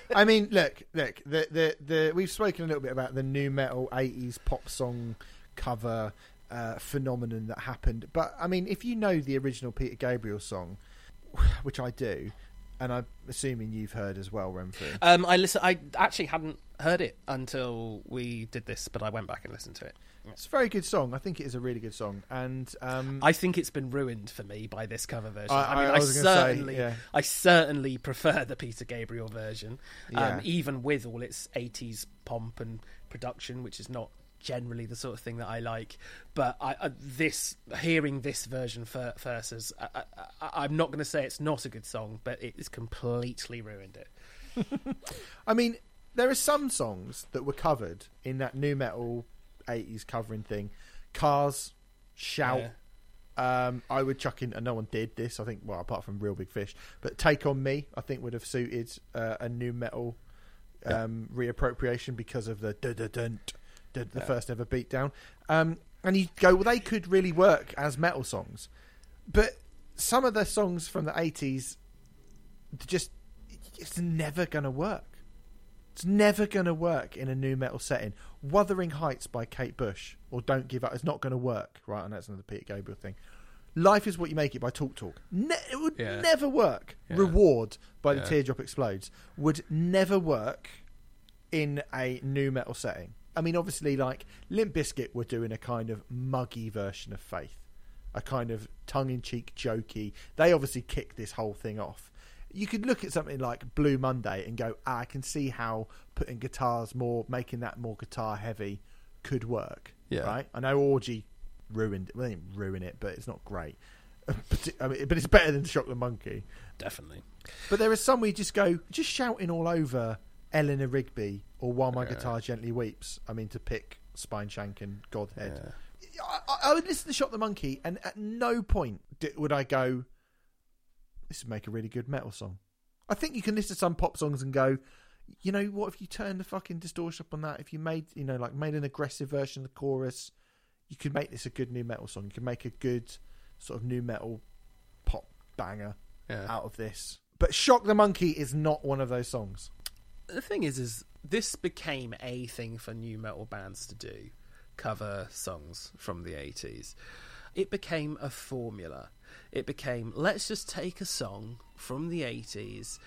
S2: I mean, look, look. The, the the we've spoken a little bit about the new metal '80s pop song cover uh, phenomenon that happened. But I mean, if you know the original Peter Gabriel song, which I do, and I'm assuming you've heard as well, Remfry.
S3: Um, I listen. I actually hadn't heard it until we did this, but I went back and listened to it.
S2: It's a very good song. I think it is a really good song, and um,
S3: I think it's been ruined for me by this cover version.
S2: I-
S3: I, mean,
S2: I
S3: I,
S2: gonna say,
S3: certainly,
S2: yeah.
S3: I certainly prefer the Peter Gabriel version,
S2: Yeah.
S3: um, even with all its '80s pomp and production, which is not generally the sort of thing that I like. But I, I, this hearing this version fir- first, as I, I, I'm not going to say it's not a good song, but it has completely ruined it.
S2: I mean, there are some songs that were covered in that new metal '80s covering thing. Cars, Shout. Um, I would chuck in, and no one did this. I think, well, apart from Real Big Fish, but Take on Me, I think would have suited uh, a new metal um, reappropriation because of the dun dun the first ever beatdown. Um, and you go, well, they could really work as metal songs, but some of the songs from the '80s just it's never going to work. It's never going to work in a new metal setting. Wuthering Heights by Kate Bush or Don't Give Up is not going to work, right? And that's another Peter Gabriel thing. Life is what you make it by Talk Talk. Ne- it would
S3: Yeah.
S2: never work.
S3: Yeah.
S2: Reward by the Teardrop Explodes would never work in a new metal setting. I mean, obviously, like Limp Bizkit were doing a kind of muggy version of Faith, a kind of tongue-in-cheek, jokey. They obviously kicked this whole thing off. You could look at something like Blue Monday and go, ah, I can see how putting guitars more, making that more guitar heavy, could work.
S3: Yeah.
S2: Right. I know Orgy ruined. Well, they didn't ruin it, but it's not great. but, I mean, but it's better than Shock the Monkey.
S3: Definitely.
S2: But there are some where you just go, just shouting all over Eleanor Rigby or While My
S3: Yeah.
S2: Guitar Gently Weeps. I mean, to pick Spineshank and Godhead.
S3: Yeah.
S2: I, I- would listen to Shock the Monkey, and at no point would I go, this would make a really good metal song. I think you can listen to some pop songs and go, you know, what if you turn the fucking distortion up on that? If you made, you know, like made an aggressive version of the chorus, you could make this a good new metal song. You could make a good sort of new metal pop banger
S3: Yeah.
S2: out of this. But Shock the Monkey is not one of those songs.
S3: The thing is, is this became a thing for new metal bands to do, cover songs from the eighties. It became a formula. It became let's just take a song from the eighties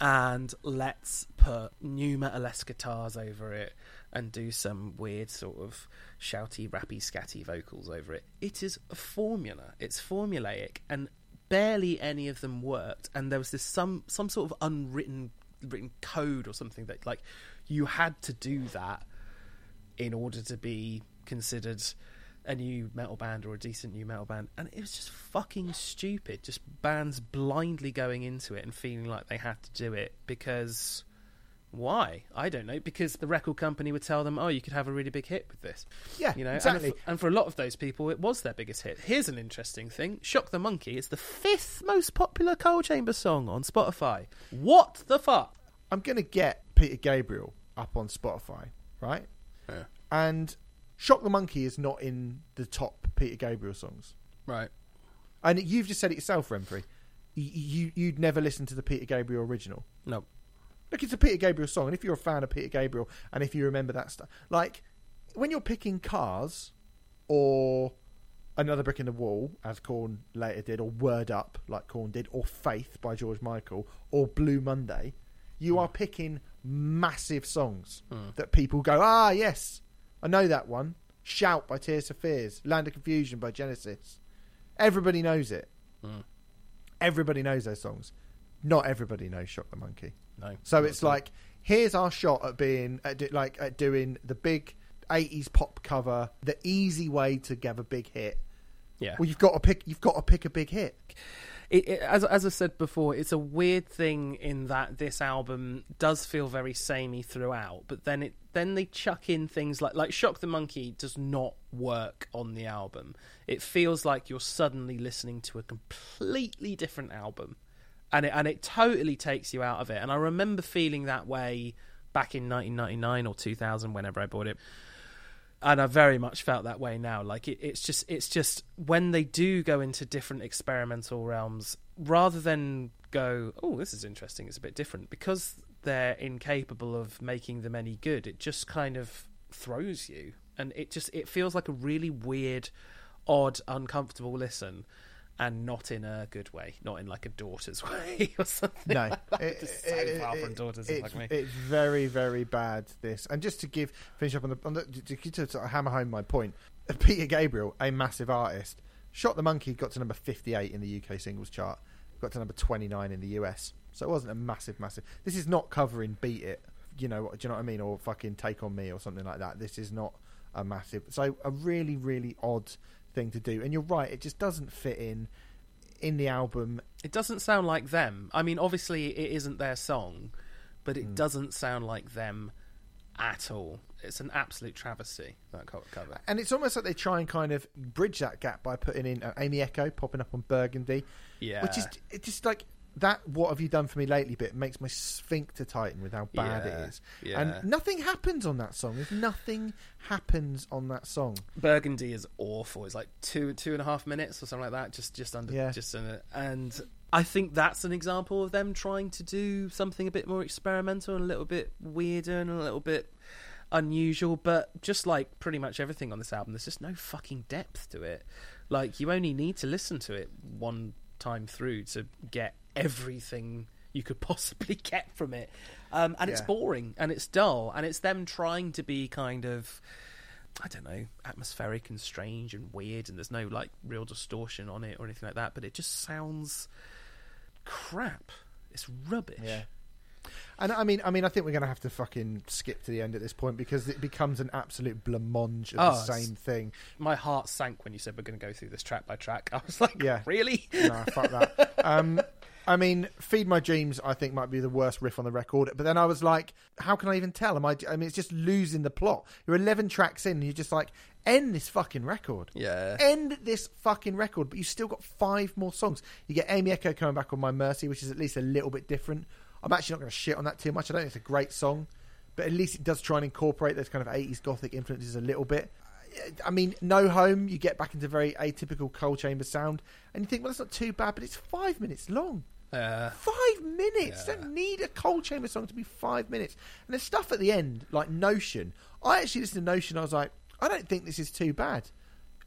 S3: and let's put new metal-esque guitars over it and do some weird sort of shouty, rappy, scatty vocals over it. It is a formula. It's formulaic, and barely any of them worked. And there was this some some sort of unwritten written code or something that like you had to do that in order to be considered a new metal band or a decent new metal band. And it was just fucking stupid. Just bands blindly going into it and feeling like they had to do it because why i don't know because the record company would tell them oh you could have a really big hit with this
S2: Yeah,
S3: you know and
S2: exactly.
S3: if- and for a lot of those people it was their biggest hit here's an interesting thing shock the monkey is the fifth most popular coal chamber song on spotify what the fuck
S2: I'm going to get Peter Gabriel up on Spotify, right?
S3: Yeah.
S2: And Shock the Monkey is not in the top Peter Gabriel songs.
S3: right
S2: And you've just said it yourself, Remfry. You, you, you'd never listen to the Peter Gabriel original.
S3: no
S2: Look, it's a Peter Gabriel song, and if you're a fan of Peter Gabriel, and if you remember that stuff, like when you're picking Cars or Another Brick in the Wall, as Korn later did, or Word Up, like Korn did, or Faith by George Michael, or Blue Monday, you hmm. are picking massive songs hmm. that people go, ah, yes, I know that one. Shout by Tears for Fears, Land of Confusion by Genesis. Everybody knows it. Hmm. Everybody knows those songs. Not everybody knows Shock the Monkey.
S3: No
S2: So it's like here's our shot at being at do, like at doing the big 80s pop cover, the easy way to get a big hit.
S3: yeah
S2: Well, you've got to pick you've got to pick a big hit.
S3: it, it, as as I said before, it's a weird thing in that this album does feel very samey throughout, but then it then they chuck in things like like Shock the Monkey does not work on the album. It feels like you're suddenly listening to a completely different album, and it and it totally takes you out of it. And I remember feeling that way back in 1999 or 2000, whenever I bought it and I very much felt that way now. Like it, it's just, it's just when they do go into different experimental realms, rather than go, "Oh, this is interesting," it's a bit different because they're incapable of making them any good. It just kind of throws you. and it just it feels like a really weird, odd, uncomfortable listen. And not in a good way, not in like a daughter's way or something.
S2: No,
S3: like
S2: it-
S3: Just so
S2: it-
S3: far
S2: it-
S3: from daughters.
S2: it's,
S3: fuck me.
S2: it's very, very bad. This, and just to give finish up on the, on the to, to, to hammer home my point, Peter Gabriel, a massive artist, shock the monkey, got to number fifty-eight in the UK singles chart, got to number twenty-nine in the US. So it wasn't a massive, massive. This is not covering "Beat It," you know. Do you know what I mean? Or fucking "Take on Me" or something like that. This is not a massive. So a really, really odd thing to do. And you're right, it just doesn't fit in in the album
S3: It doesn't sound like them. I mean, obviously, it isn't their song, but it doesn't sound like them at all. It's an absolute travesty that cover.
S2: And it's almost like they try and kind of bridge that gap by putting in uh, Aimee Echo popping up on Burgundy,
S3: Yeah,
S2: which is it's just like that. What have you done for me lately? Bit makes my sphincter tighten with how bad
S3: Yeah,
S2: it is.
S3: yeah.
S2: And nothing happens on that song. If nothing happens on that song,
S3: Burgundy is awful. It's like two two and a half minutes or something like that. Just just under
S2: Yeah.
S3: just. And I think that's an example of them trying to do something a bit more experimental and a little bit weirder and a little bit unusual. But just like pretty much everything on this album, there's just no fucking depth to it. Like you only need to listen to it one time through to get everything you could possibly get from it. Um, and it's boring and it's dull and it's them trying to be kind of I don't know, atmospheric and strange and weird, and there's no like real distortion on it or anything like that. But it just sounds crap. It's rubbish.
S2: And I mean, I mean, I think we're going to have to fucking skip to the end at this point because it becomes an absolute blancmange of
S3: Oh,
S2: the same thing.
S3: My heart sank when you said we're going to go through this track by track. I was like,
S2: Yeah.
S3: really?
S2: No, fuck that. Um, I mean, "Feed My Dreams" I think might be the worst riff on the record. But then I was like, how can I even tell? Am I? I mean, it's just losing the plot. You're 11 tracks in, and you're just like, end this fucking record.
S3: Yeah.
S2: End this fucking record. But you've still got five more songs. You get Aimee Echo coming back on My Mercy, which is at least a little bit different. I'm actually not going to shit on that too much. I don't think it's a great song, but at least it does try and incorporate those kind of 80s gothic influences a little bit. I mean, No Home, you get back into very atypical Coal Chamber sound, and you think, well, that's not too bad, but it's five minutes long.
S3: Uh,
S2: Five minutes.
S3: Yeah.
S2: Don't need a Coal Chamber song to be five minutes. And there's stuff at the end, like Notion. I actually listened to Notion. I was like, I don't think this is too bad.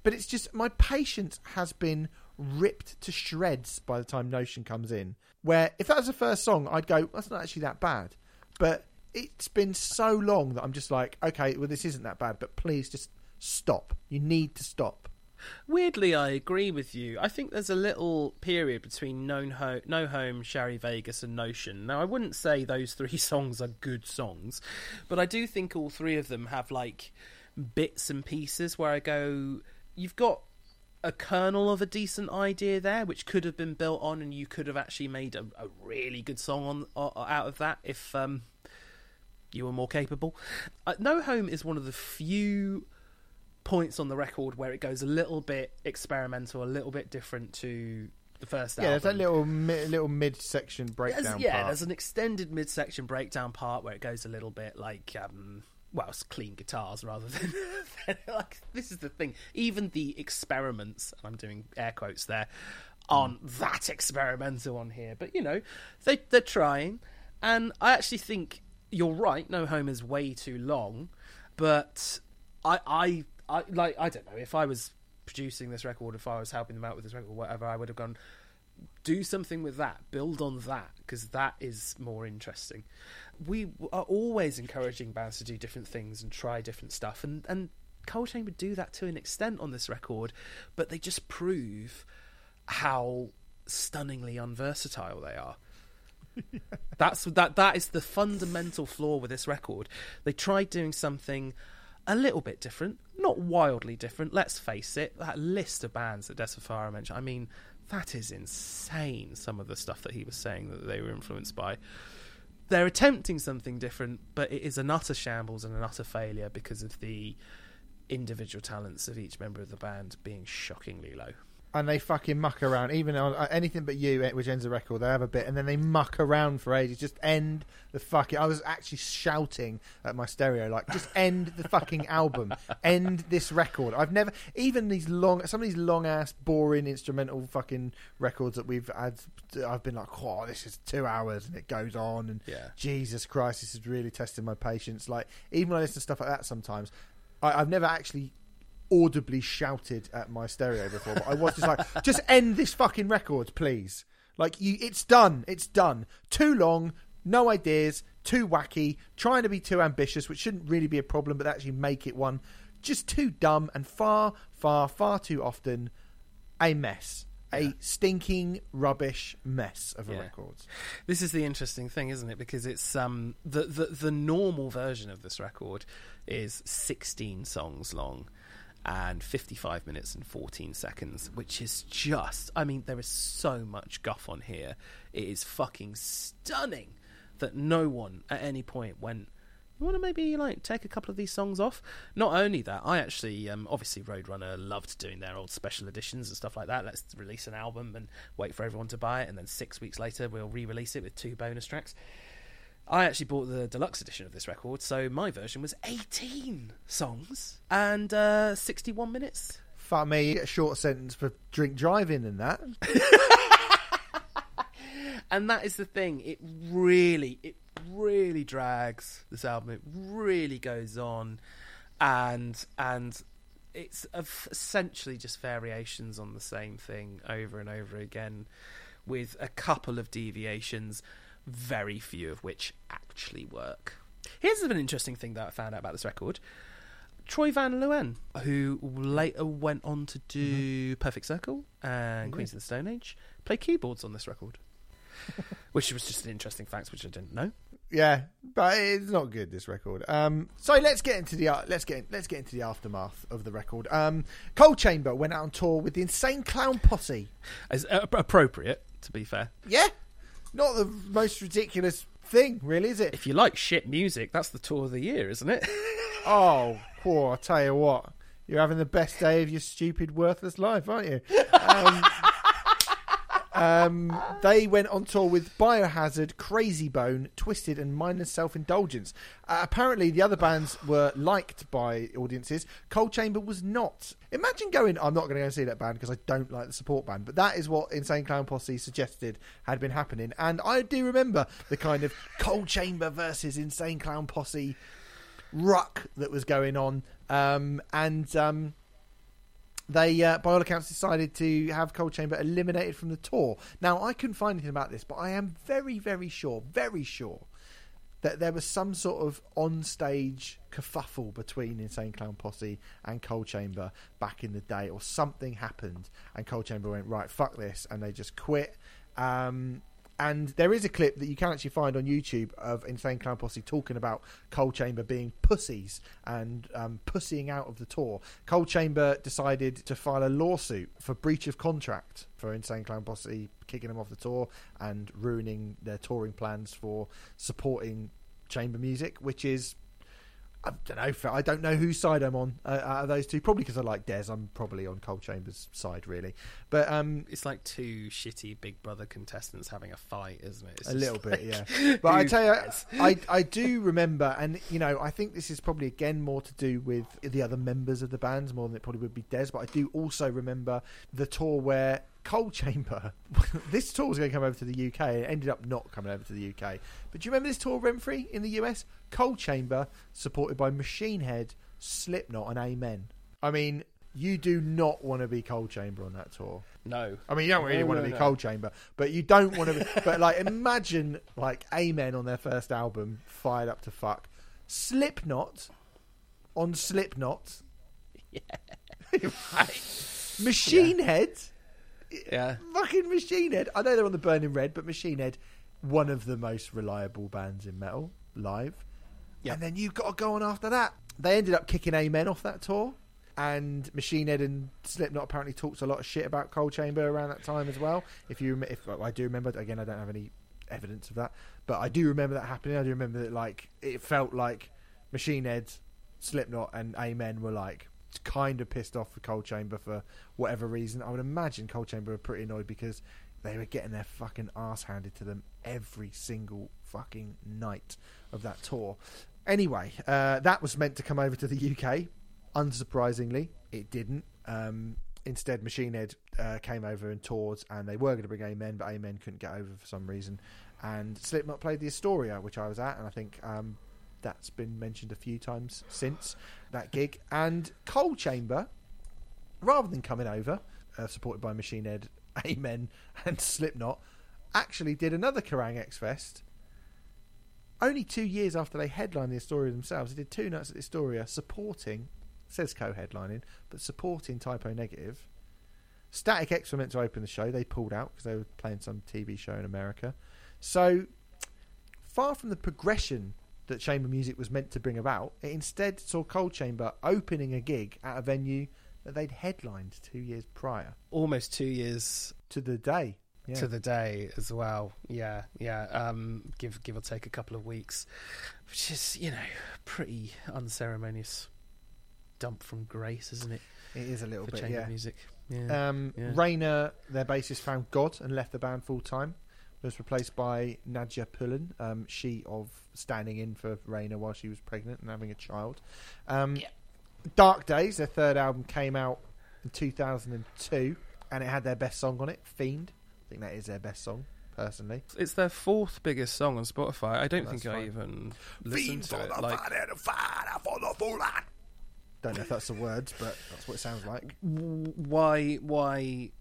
S2: But it's just my patience has been ripped to shreds by the time Notion comes in. Where if that was the first song, I'd go, that's not actually that bad. But it's been so long that I'm just like, okay, well, this isn't that bad, but please just stop. You need to stop.
S3: Weirdly, I agree with you. I think there's a little period between No, Ho- no Home, Shari Vegas, and Notion. Now, I wouldn't say those three songs are good songs, but I do think all three of them have like bits and pieces where I go, you've got a kernel of a decent idea there, which could have been built on, and you could have actually made a, a really good song on uh, out of that if um, you were more capable. Uh, no Home is one of the few points on the record where it goes a little bit experimental, a little bit different to the first
S2: Yeah,
S3: album.
S2: Yeah, there's that little mi- little mid section breakdown.
S3: There's- yeah,
S2: part.
S3: there's an extended midsection breakdown part where it goes a little bit like, um, well, it's clean guitars rather than, than like. This is the thing. Even the experiments, and I'm doing air quotes there, aren't that experimental on here. But you know, they they're trying, and I actually think you're right. No Home is way too long, but I I I like I don't know if I was producing this record, if I was helping them out with this record, whatever, I would have gone do something with that, build on that, because that is more interesting. We are always encouraging bands to do different things and try different stuff, and and Coal Chamber do that to an extent on this record, but they just prove how stunningly unversatile they are. That's that. That is the fundamental flaw with this record. They tried doing something a little bit different, not wildly different. Let's face it. That list of bands that Dez Fafara mentioned. I mean, that is insane. Some of the stuff that he was saying that they were influenced by. They're attempting something different, but it is an utter shambles and an utter failure because of the individual talents of each member of the band being shockingly low.
S2: And they fucking muck around. Even on uh, anything but you, eh, which ends the record, they have a bit, and then they muck around for ages. Just end the fucking. I was actually shouting at my stereo, like, just end the fucking album, end this record. I've never, even these long, some of these long ass, boring instrumental fucking records that we've had. I've been like, oh, this is two hours, and it goes on, and
S3: Yeah.
S2: Jesus Christ, this is really testing my patience. Like, even when I listen to stuff like that sometimes. I, I've never actually audibly shouted at my stereo before, but I was just like, just end this fucking record, please. Like you, it's done. It's done. Too long. No ideas. Too wacky. Trying to be too ambitious, which shouldn't really be a problem, but actually make it one. Just too dumb and far, far, far too often a mess. A stinking rubbish mess of a
S3: Yeah.
S2: record.
S3: This is the interesting thing, isn't it? Because it's um the, the the normal version of this record is 16 songs long and 55 minutes and 14 seconds, which is just I mean there is so much guff on here. It is fucking stunning that no one at any point went you want to maybe like take a couple of these songs off? Not only that, I actually um, obviously Roadrunner loved doing their old special editions and stuff like that. Let's release an album and wait for everyone to buy it, and then six weeks later we'll re-release it with two bonus tracks. I actually bought the deluxe edition of this record, so my version was 18 songs and uh, 61 minutes.
S2: Fuck me, a short sentence for drink driving and that.
S3: and that is the thing it really it really drags this album it really goes on and and it's essentially just variations on the same thing over and over again with a couple of deviations very few of which actually work here's an interesting thing that i found out about this record Troy Van Leeuwen, who later went on to do Perfect Circle and Queens of the Stone Age, played keyboards on this record. which was just an interesting fact which I didn't know.
S2: Yeah, but it's not good. This record. Um, so let's get into the uh, let's get let's get into the aftermath of the record. Um, Coal Chamber went out on tour with the Insane Clown Posse.
S3: As uh, appropriate, to be fair.
S2: Yeah, not the most ridiculous thing, really, is it?
S3: If you like shit music, that's the tour of the year, isn't it?
S2: Oh, poor! I tell you what, you're having the best day of your stupid, worthless life, aren't you? Um, um, they went on tour with Biohazard, Krayzie Bone, Twiztid, and Mindless Self Indulgence. Uh, apparently, the other bands were liked by audiences. Coal Chamber was not. Imagine going. I'm not going to go and see that band because I don't like the support band, but that is what Insane Clown Posse suggested had been happening. And I do remember the kind of Coal Chamber versus Insane Clown Posse ruck that was going on. Um, and um, they, uh, by all accounts, decided to have Coal Chamber eliminated from the tour. Now, I couldn't find anything about this, but I am very, very sure, very sure that there was some sort of on-stage kerfuffle between Insane Clown Posse and Coal Chamber back in the day, or something happened, and Coal Chamber went right, fuck this, and they just quit. Um, and there is a clip that you can actually find on YouTube of Insane Clown Posse talking about Coal Chamber being pussies and um, pussying out of the tour. Coal Chamber decided to file a lawsuit for breach of contract for Insane Clown Posse kicking them off the tour and ruining their touring plans for supporting chamber music, which is I don't know. I don't know whose side I'm on uh, out of those two. Probably because I like Dez. I'm probably on Coal Chamber's side, really. But um,
S3: it's like two shitty Big Brother contestants having a fight, isn't it? It's
S2: a little
S3: like-
S2: bit, yeah. But I tell you. I I do remember, and you know, I think this is probably again more to do with the other members of the bands more than it probably would be Dez. But I do also remember the tour where Coal Chamber. this tour was going to come over to the UK, and it ended up not coming over to the UK. But do you remember this tour, Remfry, in the US? Coal Chamber, supported by Machine Head, Slipknot, and Amen. I mean. You do not want to be Coal Chamber on that tour.
S3: No.
S2: I mean, you don't really
S3: No,
S2: want to
S3: no,
S2: be
S3: no.
S2: Coal Chamber, but you don't want to. Be, but like, imagine like Amen on their first album, fired up to fuck. Slipknot on Slipknot. Yeah. right. Machine Head,
S3: Yeah.
S2: fucking Machine Head. I know they're on the Burning Red, but Machine Head, one of the most reliable bands in metal live.
S3: Yeah.
S2: And then you've got to go on after that. They ended up kicking Amen off that tour. And Machine Head and Slipknot apparently talked a lot of shit about Coal Chamber around that time as well. If you, if I do remember, again, I don't have any evidence of that, but I do remember that happening. I do remember that like it felt like Machine Head, Slipknot, and Amen were like kind of pissed off for Coal Chamber for whatever reason. I would imagine Coal Chamber were pretty annoyed because they were getting their fucking ass handed to them every single fucking night of that tour. Anyway, uh, that was meant to come over to the UK. Unsurprisingly, it didn't. Um, instead, Machine Head uh, came over and toured, and they were going to bring Amen, but Amen couldn't get over for some reason. And Slipknot played the Astoria, which I was at, and I think um, that's been mentioned a few times since that gig. And Coal Chamber, rather than coming over, uh, supported by Machine Head, Amen, and Slipknot, actually did another Kerrang X Fest. Only two years after they headlined the Astoria themselves, they did two nights at the Astoria supporting, says co-headlining, but supporting Type O Negative. Static X were meant to open the show. They pulled out because they were playing some TV show in America. So, far from the progression that chamber music was meant to bring about, it instead saw Coal Chamber opening a gig at a venue that they'd headlined two years prior
S3: Almost two years
S2: to the day. Yeah.
S3: to the day as well. Yeah, yeah. Um, give give or take a couple of weeks, which is you know pretty unceremonious dump from grace, isn't it?
S2: it is a little
S3: For
S2: bit,
S3: chamber
S2: yeah.
S3: music. Yeah.
S2: Um,
S3: Yeah.
S2: Rayna, their bassist, found God and left the band full time. Was replaced by Nadja Peulen, um, she of standing in for Rayna while she was pregnant and having a child. Um, Dark Days, their third album, came out in 2002, and it had their best song on it, Fiend. I think that is their best song, personally.
S3: It's their fourth biggest song on Spotify. I don't
S2: That's
S3: think I
S2: fine.
S3: even listened to it. Like,
S2: Don't know if that's the words, but that's what it sounds like.
S3: why, why,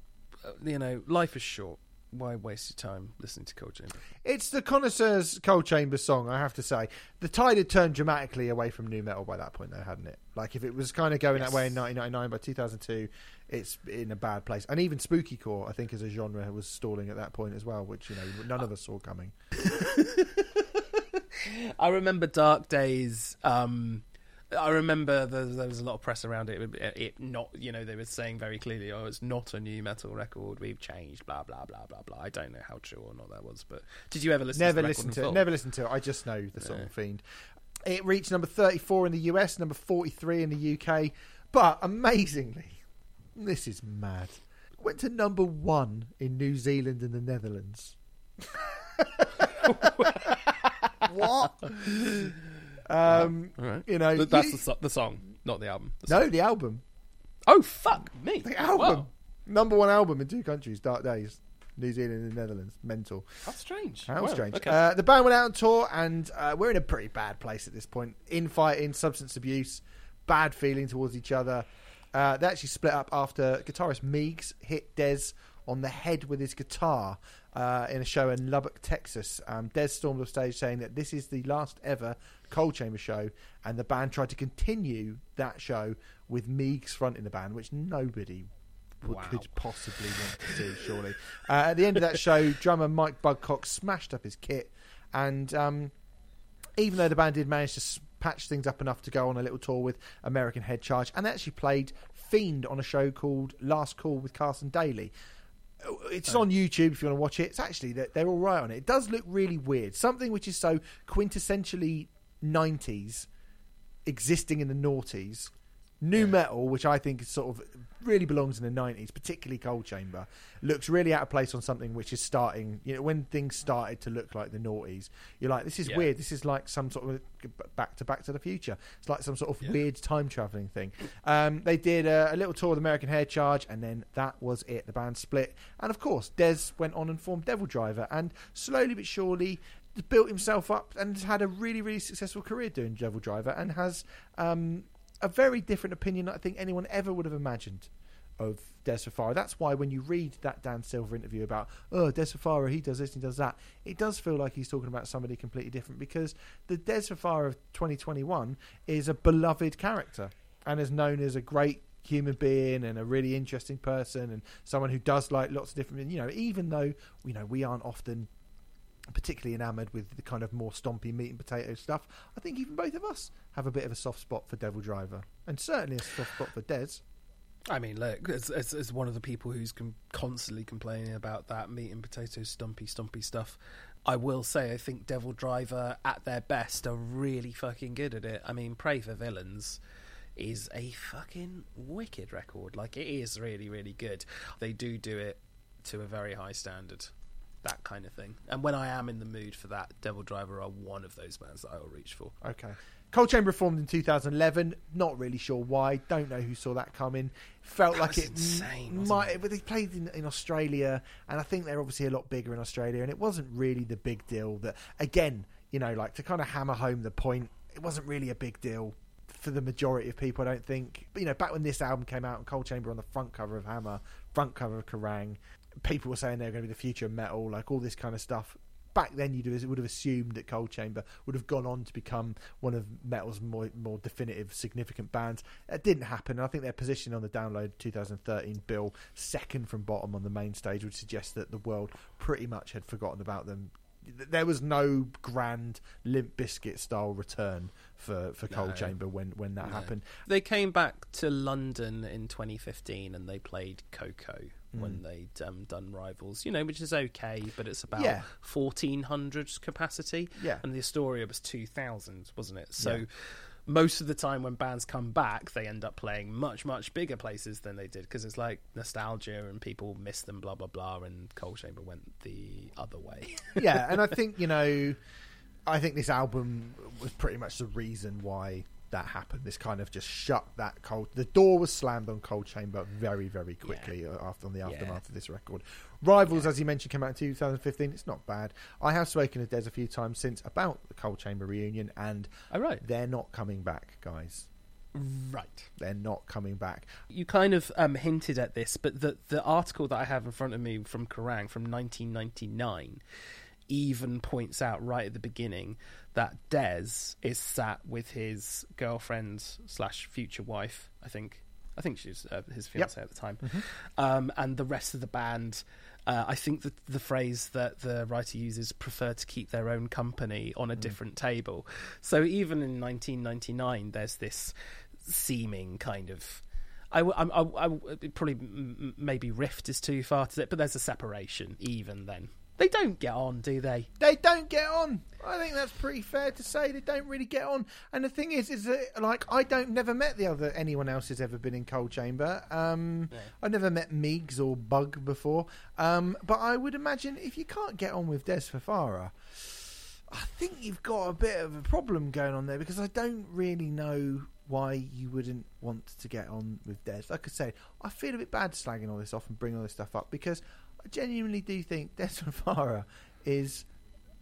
S3: uh, you know, life is short. Why waste your time listening to Coal Chamber?
S2: It's the connoisseur's Coal Chamber song, I have to say. The tide had turned dramatically away from new metal by that point, though, hadn't it? Like, if it was kind of going that way in 1999, by 2002, it's in a bad place. And even spooky core, I think, as a genre, was stalling at that point as well, which, you know, none of us saw coming.
S3: I remember Dark Days. Um, I remember there, there was a lot of press around it. it. It not, you know, they were saying very clearly, "Oh, it's not a new metal record. We've changed." Blah blah blah blah blah. I don't know how true or not that was, but did you ever listen?
S2: Never
S3: to the
S2: listened to it.
S3: full?
S2: Never listened to it. I just know the song
S3: Yeah.
S2: Fiend. It reached number 34 in the US, number 43 in the UK, but amazingly, this is mad. Went to number one in New Zealand and the Netherlands. what? Um,
S3: All right.
S2: you know,
S3: Th- that's
S2: you-
S3: the, the song, not the album. The
S2: no, the album.
S3: Oh fuck me!
S2: The album.
S3: Wow.
S2: Number one album in two countries, Dark Days. New Zealand and the Netherlands. Mental.
S3: That's strange.
S2: How
S3: Wow,
S2: strange.
S3: Okay.
S2: Uh, the band went out on tour, and uh, we're in a pretty bad place at this point. Infighting, substance abuse, bad feeling towards each other. Uh, they actually split up after guitarist Meegs hit Dez on the head with his guitar uh, in a show in Lubbock, Texas. Um, Dez stormed off stage saying that this is the last ever Coal Chamber show, and the band tried to continue that show with Meegs fronting the band, which nobody
S3: Wow.
S2: could possibly want to see, surely. Uh, at the end of that show, drummer Mike Bug Cox smashed up his kit, and um, even though the band did manage to patch things up enough to go on a little tour with American Head Charge, and they actually played Fiend on a show called Last Call with Carson Daly. It's on YouTube if you want to watch it. It's actually they're, they're all right on it. It does look really weird. Something which is so quintessentially 90s existing in the noughties. New metal, which I think is sort of really belongs in the 90s, particularly Coal Chamber, looks really out of place on something which is starting, you know, when things started to look like the noughties. You're like, this is
S3: Yeah.
S2: weird. This is like some sort of back to Back to the Future. It's like some sort of
S3: Yeah.
S2: weird time traveling thing. Um, they did a, a little tour with American Head Charge, and then that was it. The band split. And of course, Dez went on and formed Devil Driver, and slowly but surely built himself up and has had a really, really successful career doing Devil Driver and has um, a very different opinion I think anyone ever would have imagined of Dez Fafara. That's why when you read that Dan Silver interview about, oh, Dez Fafara, he does this, he does that, it does feel like he's talking about somebody completely different because the Dez Fafara of 2021 is a beloved character and is known as a great human being and a really interesting person and someone who does like lots of different, you know, even though, you know, we aren't often particularly enamoured with the kind of more stompy meat and potato stuff. I think even both of us have a bit of a soft spot for Devil Driver, and certainly a soft spot for Dez.
S3: I mean, look, as, as, as one of the people who's com- constantly complaining about that meat and potato stumpy, stumpy stuff, I will say I think Devil Driver, at their best, are really fucking good at it. I mean, Pray for Villains is a fucking wicked record. Like, it is really, really good. They do do it to a very high standard. That kind of thing. And when I am in the mood for that, Devil Driver are one of those bands that I will reach for.
S2: Okay. Coal Chamber formed in 2011. Not really sure why. Don't know who saw that coming. Felt
S3: That
S2: like it
S3: insane,
S2: might.
S3: it?
S2: But they played in, in Australia, and I think they're obviously a lot bigger in Australia. And it wasn't really the big deal that, again, you know, like to kind of hammer home the point. it wasn't really a big deal for the majority of people. I don't think. But, you know, back when this album came out, and Coal Chamber on the front cover of Hammer, front cover of Kerrang, people were saying they're going to be the future of metal, like all this kind of stuff. Back then, you would have assumed that Coal Chamber would have gone on to become one of metal's more more definitive, significant bands. That didn't happen. I think their position on the Download 2013 bill, second from bottom on the main stage, would suggest that the world pretty much had forgotten about them. There was no grand Limp Bizkit style return for, for Coal
S3: No.
S2: Chamber when, when that
S3: No.
S2: happened.
S3: They came back to London in 2015 and they played KOKO
S2: Mm.
S3: when they'd um, done Rivals, you know, which is okay, but it's about
S2: Yeah.
S3: 1400 capacity.
S2: Yeah.
S3: And the Astoria was 2000, wasn't it? So
S2: Yeah.
S3: most of the time when bands come back, they end up playing much, much bigger places than they did because it's like nostalgia and people miss them, blah, blah, blah. And Coal Chamber went the other way.
S2: yeah, and I think you know, I think this album was pretty much the reason why that happened. This kind of just shut that cold. The door was slammed on Coal Chamber very, very quickly uh after on the aftermath of this record. Rivals, as you mentioned, came out in 2015. It's not bad. I have spoken to Dez a few times since about the Coal Chamber reunion, and
S3: Oh, right.
S2: they're not coming back, guys.
S3: Right.
S2: They're not coming back.
S3: You kind of um, hinted at this, but the the article that I have in front of me from Kerrang from 1999 even points out right at the beginning that Dez is sat with his girlfriend slash future wife. I think. I think she was uh, his fiance at the time, um, and the rest of the band. Uh, I think that the phrase that the writer uses prefer to keep their own company on a different table. So even in 1999, there's this seeming kind of. I, I, I, I probably maybe rift is too far to it, but there's a separation even then. They don't get on, do they?
S2: They don't get on. I think that's pretty fair to say. They don't really get on. And the thing is, is that like I don't never met the other anyone else who's ever been in Coal Chamber. Um, I never met Meegs or Bug before. Um, but I would imagine if you can't get on with Dez Fafara, I think you've got a bit of a problem going on there because I don't really know why you wouldn't want to get on with Dez. Like I say, I feel a bit bad slagging all this off and bringing all this stuff up because I genuinely do think Dez Fafara is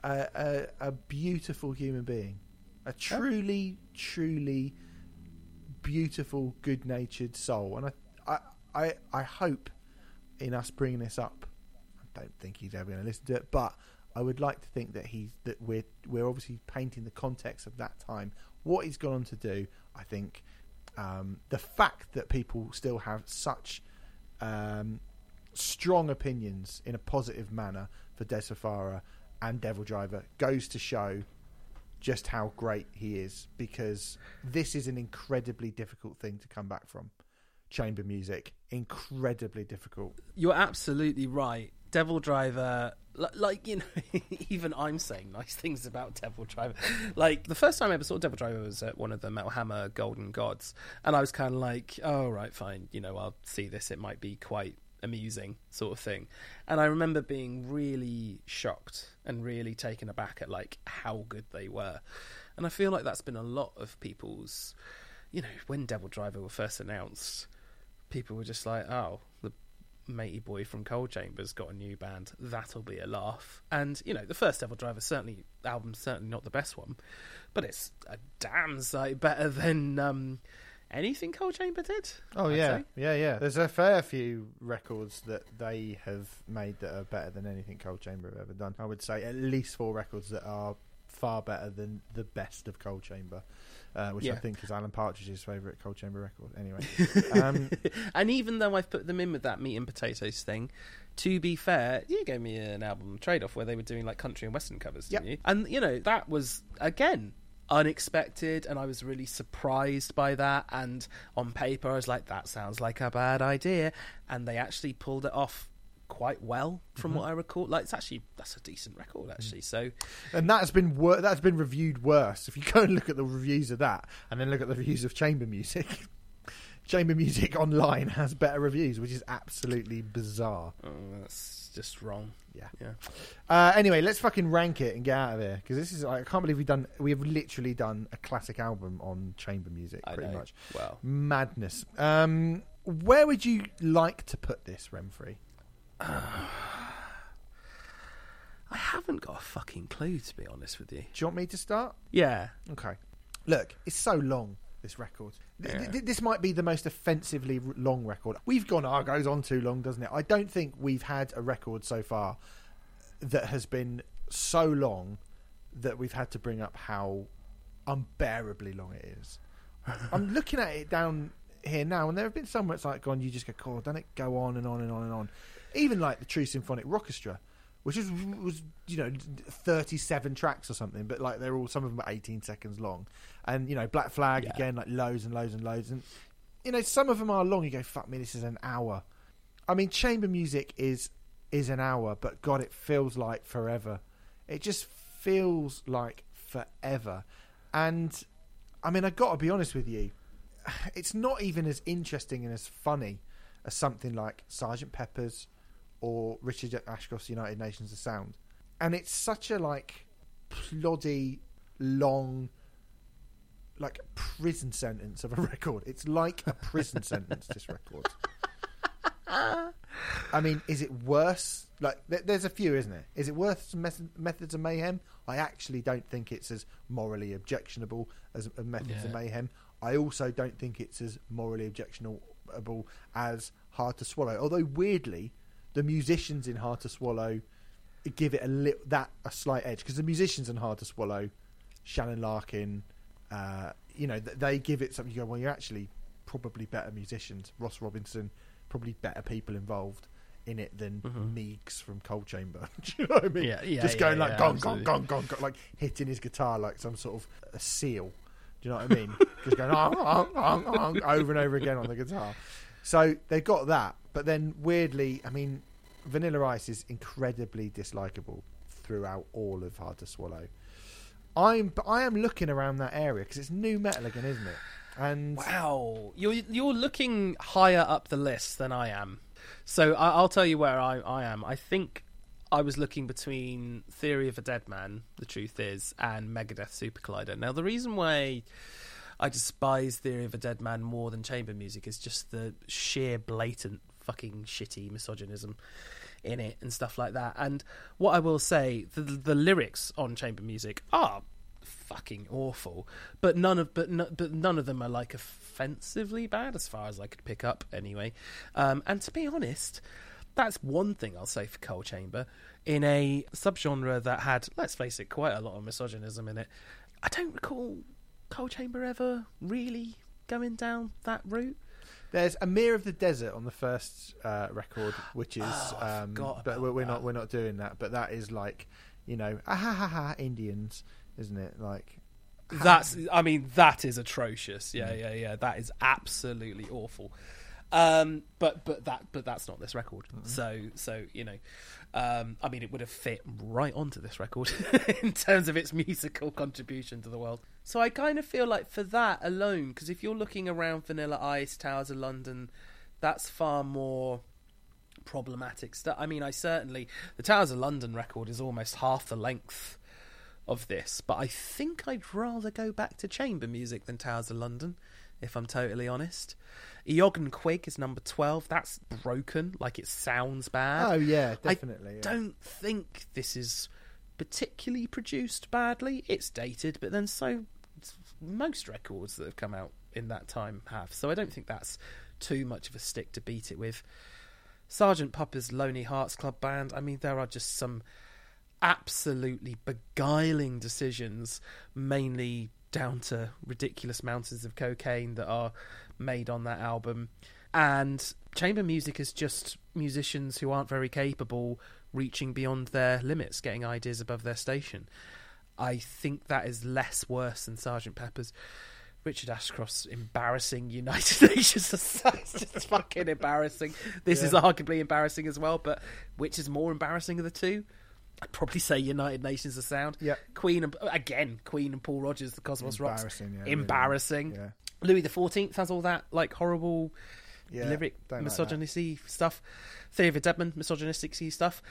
S2: a, a, a beautiful human being, a truly, truly beautiful, good-natured soul, and I, I, I, I hope in us bringing this up. I don't think he's ever going to listen to it, but I would like to think that he's that we're we're obviously painting the context of that time. What he's gone on to do, I think, um, the fact that people still have such um, strong opinions in a positive manner for Dez Fafara and Devil Driver goes to show just how great he is because this is an incredibly difficult thing to come back from. Chamber music, incredibly difficult.
S3: You're absolutely right. Devil Driver, li- like you know, even I'm saying nice things about Devil Driver. Like the first time I ever saw Devil Driver was at one of the Metal Hammer Golden Gods, and I was kind of like, "Oh right, fine, you know, I'll see this. It might be quite amusing, sort of thing." And I remember being really shocked and really taken aback at like how good they were, and I feel like that's been a lot of people's, you know, when Devil Driver were first announced people were just like, oh, the matey boy from Coal Chambers got a new band. That'll be a laugh. And you know, the first Devil Driver certainly album's certainly not the best one, but it's a damn sight better than um, anything Coal Chamber did.
S2: Oh
S3: I'd
S2: yeah,
S3: say.
S2: yeah, yeah. There's a fair few records that they have made that are better than anything Coal Chamber have ever done. I would say at least four records that are far better than the best of Coal Chamber, uh, which I think is Alan Partridge's favourite Coal Chamber record. Anyway, um,
S3: and even though I've put them in with that meat and potatoes thing, to be fair, you gave me an album trade off where they were doing like country and western covers, didn't
S2: Yep.
S3: you? And you know, that was again unexpected and I was really surprised by that and on paper I was like that sounds like a bad idea and they actually pulled it off quite well from
S2: Mm-hmm.
S3: what I recall like it's actually that's a decent record actually so
S2: and that's been wor- that's been reviewed worse. If you go and look at the reviews of that, and then look at the reviews of Chamber Music, Chamber Music online has better reviews, which is absolutely bizarre.
S3: oh, that's just wrong
S2: Yeah.
S3: yeah
S2: Uh, anyway, let's fucking rank it and get out of here because this is I can't believe we've done we have literally done a classic album on chamber music
S3: I
S2: pretty
S3: know.
S2: much
S3: well
S2: madness. Um, where would you like to put this, Remfry?
S3: I haven't got a fucking clue to be honest with you
S2: Do you want me to start?
S3: yeah
S2: Okay. Look, it's so long. This record. Th- this might be the most offensively long record. We've gone. Oh, it goes on too long, doesn't it? I don't think we've had a record so far that has been so long that we've had to bring up how unbearably long it is. I'm looking at it down here now, and there have been some where it's like gone. You just go, "God, don't it go on and on and on and on?" Even like the True Symphonic Orchestra, which was was you know 37 tracks or something, but like they're all some of them are 18 seconds long, and you know Black Flag
S3: Yeah.
S2: again like loads and loads and loads, and you know some of them are long. You go, "Fuck me, this is an hour." I mean, chamber music is is an hour, but God, it feels like forever. It just feels like forever, and I mean, I got to be honest with you, it's not even as interesting and as funny as something like Sergeant Pepper's or Richard Ashcroft's United Nations of Sound, and it's such a like ploddy, long, like prison sentence of a record. It's like a prison sentence. This record. I mean, is it worse? Like, th- there's a few, isn't it? Is it worse than Meth- Methods of Mayhem? I actually don't think it's as morally objectionable as as Methods of Mayhem. I also don't think it's as morally objectionable as Hard to Swallow. Although weirdly, the musicians in Hard to Swallow give it a li- that a slight edge because the musicians in Hard to Swallow, Shannon Larkin, uh, you know, th- they give it something. You go, well, you're actually probably better musicians. Ross Robinson, probably better people involved in it than Meegs from Coal Chamber. Do you know what I mean?
S3: Mm-hmm. Yeah, yeah,
S2: Just
S3: yeah,
S2: going like
S3: yeah,
S2: gong, gong, gong, gong, gong, like hitting his guitar like some sort of a seal. Do you know what I mean? Just going "Ong, ong, ong, ong," over and over again on the guitar. So they've got that, but then weirdly, I mean, Vanilla Ice is incredibly dislikable throughout all of Hard to Swallow. I'm, but I am looking around that area because it's new metal again, isn't it? And
S3: Wow, you're you're looking higher up the list than I am. So I, I'll tell you where I, I am. I think I was looking between Theory of a Dead Man, the truth is, and Megadeth Super Collider. Now the reason why I despise Theory of a Dead Man more than chamber music is just the sheer blatant fucking shitty misogynism in it and stuff like that. And what I will say, the the lyrics on chamber music are fucking awful, but none of but no, but none of them are like offensively bad as far as I could pick up anyway. Um, and to be honest, that's one thing I'll say for Coal Chamber in a subgenre that had, let's face it, quite a lot of misogynism in it. I don't recall Coal Chamber ever really going down that route.
S2: there's Amir of the Desert on the first uh, record, which is,
S3: Oh,
S2: um, but we're, we're
S3: that.
S2: not we're not doing that. But that is like, you know, ah ha ha ha Indians, isn't it? Like,
S3: That's, I mean, that is atrocious. Yeah, yeah, yeah. That is absolutely awful. Um, but but that but that's not this record. So so you know, um, I mean, it would have fit right onto this record in terms of its musical contribution to the world. So I kind of feel like for that alone, because if you're looking around Vanilla Ice, Towers of London, that's far more problematic stuff. I mean, I certainly the Towers of London record is almost half the length of this, but I think I'd rather go back to chamber music than Towers of London, if I'm totally honest. Eoghan Quigg is number 12. That's broken, like it sounds bad.
S2: oh yeah,
S3: I
S2: definitely. yeah.
S3: don't think this is particularly produced badly. It's dated, but then so most records that have come out in that time have. So I don't think that's too much of a stick to beat it with. Sergeant Pepper's Lonely Hearts Club Band. I mean, there are just some absolutely beguiling decisions, mainly down to ridiculous mountains of cocaine that are made on that album. And chamber music is just musicians who aren't very capable reaching beyond their limits, getting ideas above their station. I think that is less worse than Sergeant Pepper's. Richard Ashcroft's embarrassing United Nations Society. It's just fucking embarrassing. This is arguably embarrassing as well, but which is more embarrassing of the two? I'd probably say United Nations of Sound.
S2: Yeah.
S3: Queen and again, Queen and Paul Rodgers, the Cosmos Rocks.
S2: Embarrassing, yeah, really. Yeah.
S3: Louis the Fourteenth has all that like horrible
S2: Yeah,
S3: lyric
S2: don't like
S3: stuff. Theory of a Deadman, misogynistic stuff.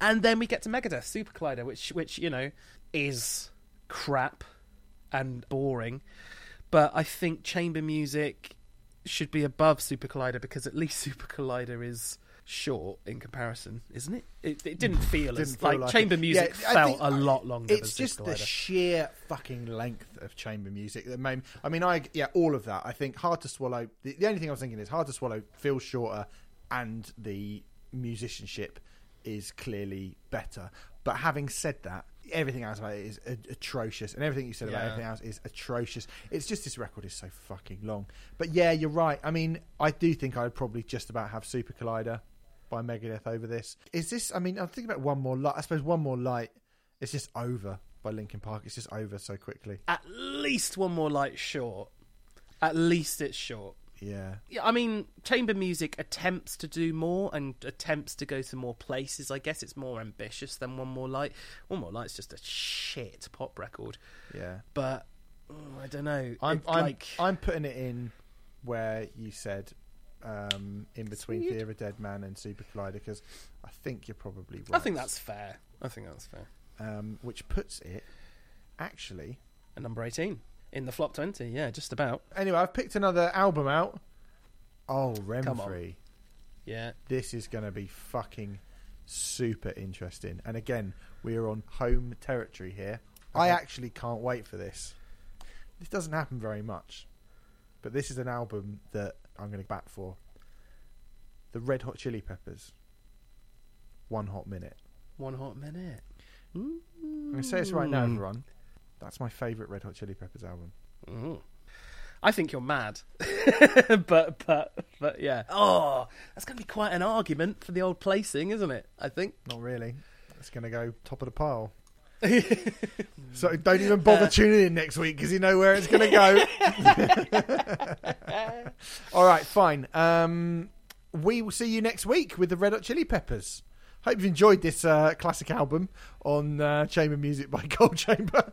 S3: And then we get to Megadeth, Super Collider, which which, you know, is crap and boring. But I think chamber music should be above Super Collider because at least Super Collider is short in comparison, isn't it? It, it didn't feel
S2: Didn't feel
S3: like,
S2: like
S3: chamber
S2: it.
S3: music
S2: Yeah,
S3: felt a lot longer.
S2: It's
S3: than
S2: just
S3: Sister
S2: the sheer fucking length of chamber music that made. I mean, I yeah, all of that. I think hard to swallow. The, the only thing I was thinking is hard to swallow feels shorter, and the musicianship is clearly better. But having said that, everything else about it is a- atrocious, and everything you said about
S3: Yeah.
S2: everything else is atrocious. It's just this record is so fucking long. But yeah, you're right. I mean, I do think I'd probably just about have Super Collider by Megadeth over this. Is this? I mean, I'm thinking about one more light. I suppose one more light. It's just over by Linkin Park. It's just over so quickly.
S3: At least one more light short. At least it's short.
S2: Yeah.
S3: Yeah, I mean, chamber music attempts to do more and attempts to go to more places. I guess it's more ambitious than One More Light. One More Light's just a shit pop record,
S2: Yeah.
S3: but mm, I don't know.
S2: I'm I'm
S3: like
S2: I'm putting it in where you said um, in between of a Dead Man and Super Collider because I think you're probably right.
S3: I think that's fair. I think that's fair.
S2: um, which puts it actually.
S3: And number eighteen in the flop twenty. Yeah, just about.
S2: Anyway, I've picked another album out. Oh. Remfry.
S3: Yeah,
S2: This is going to be fucking super interesting. And again, we are on home territory here. I actually can't wait for this. This doesn't happen very much, but this is an album that I'm going to back for. The Red Hot Chili Peppers. One Hot Minute.
S3: one hot minute.
S2: I'm going to say this right now,
S3: Mm.
S2: everyone. That's my favourite Red Hot Chili Peppers album.
S3: Mm. I think you're mad, but but but yeah. Oh, that's going to be quite an argument for the old placing, isn't it? I think.
S2: Not really. It's going to go top of the pile. so don't even bother tuning in next week because you know where it's going to go. All right, fine. Um, we will see you next week with the Red Hot Chili Peppers. Hope you've enjoyed this uh, classic album on uh, Chamber Music by Coal Chamber.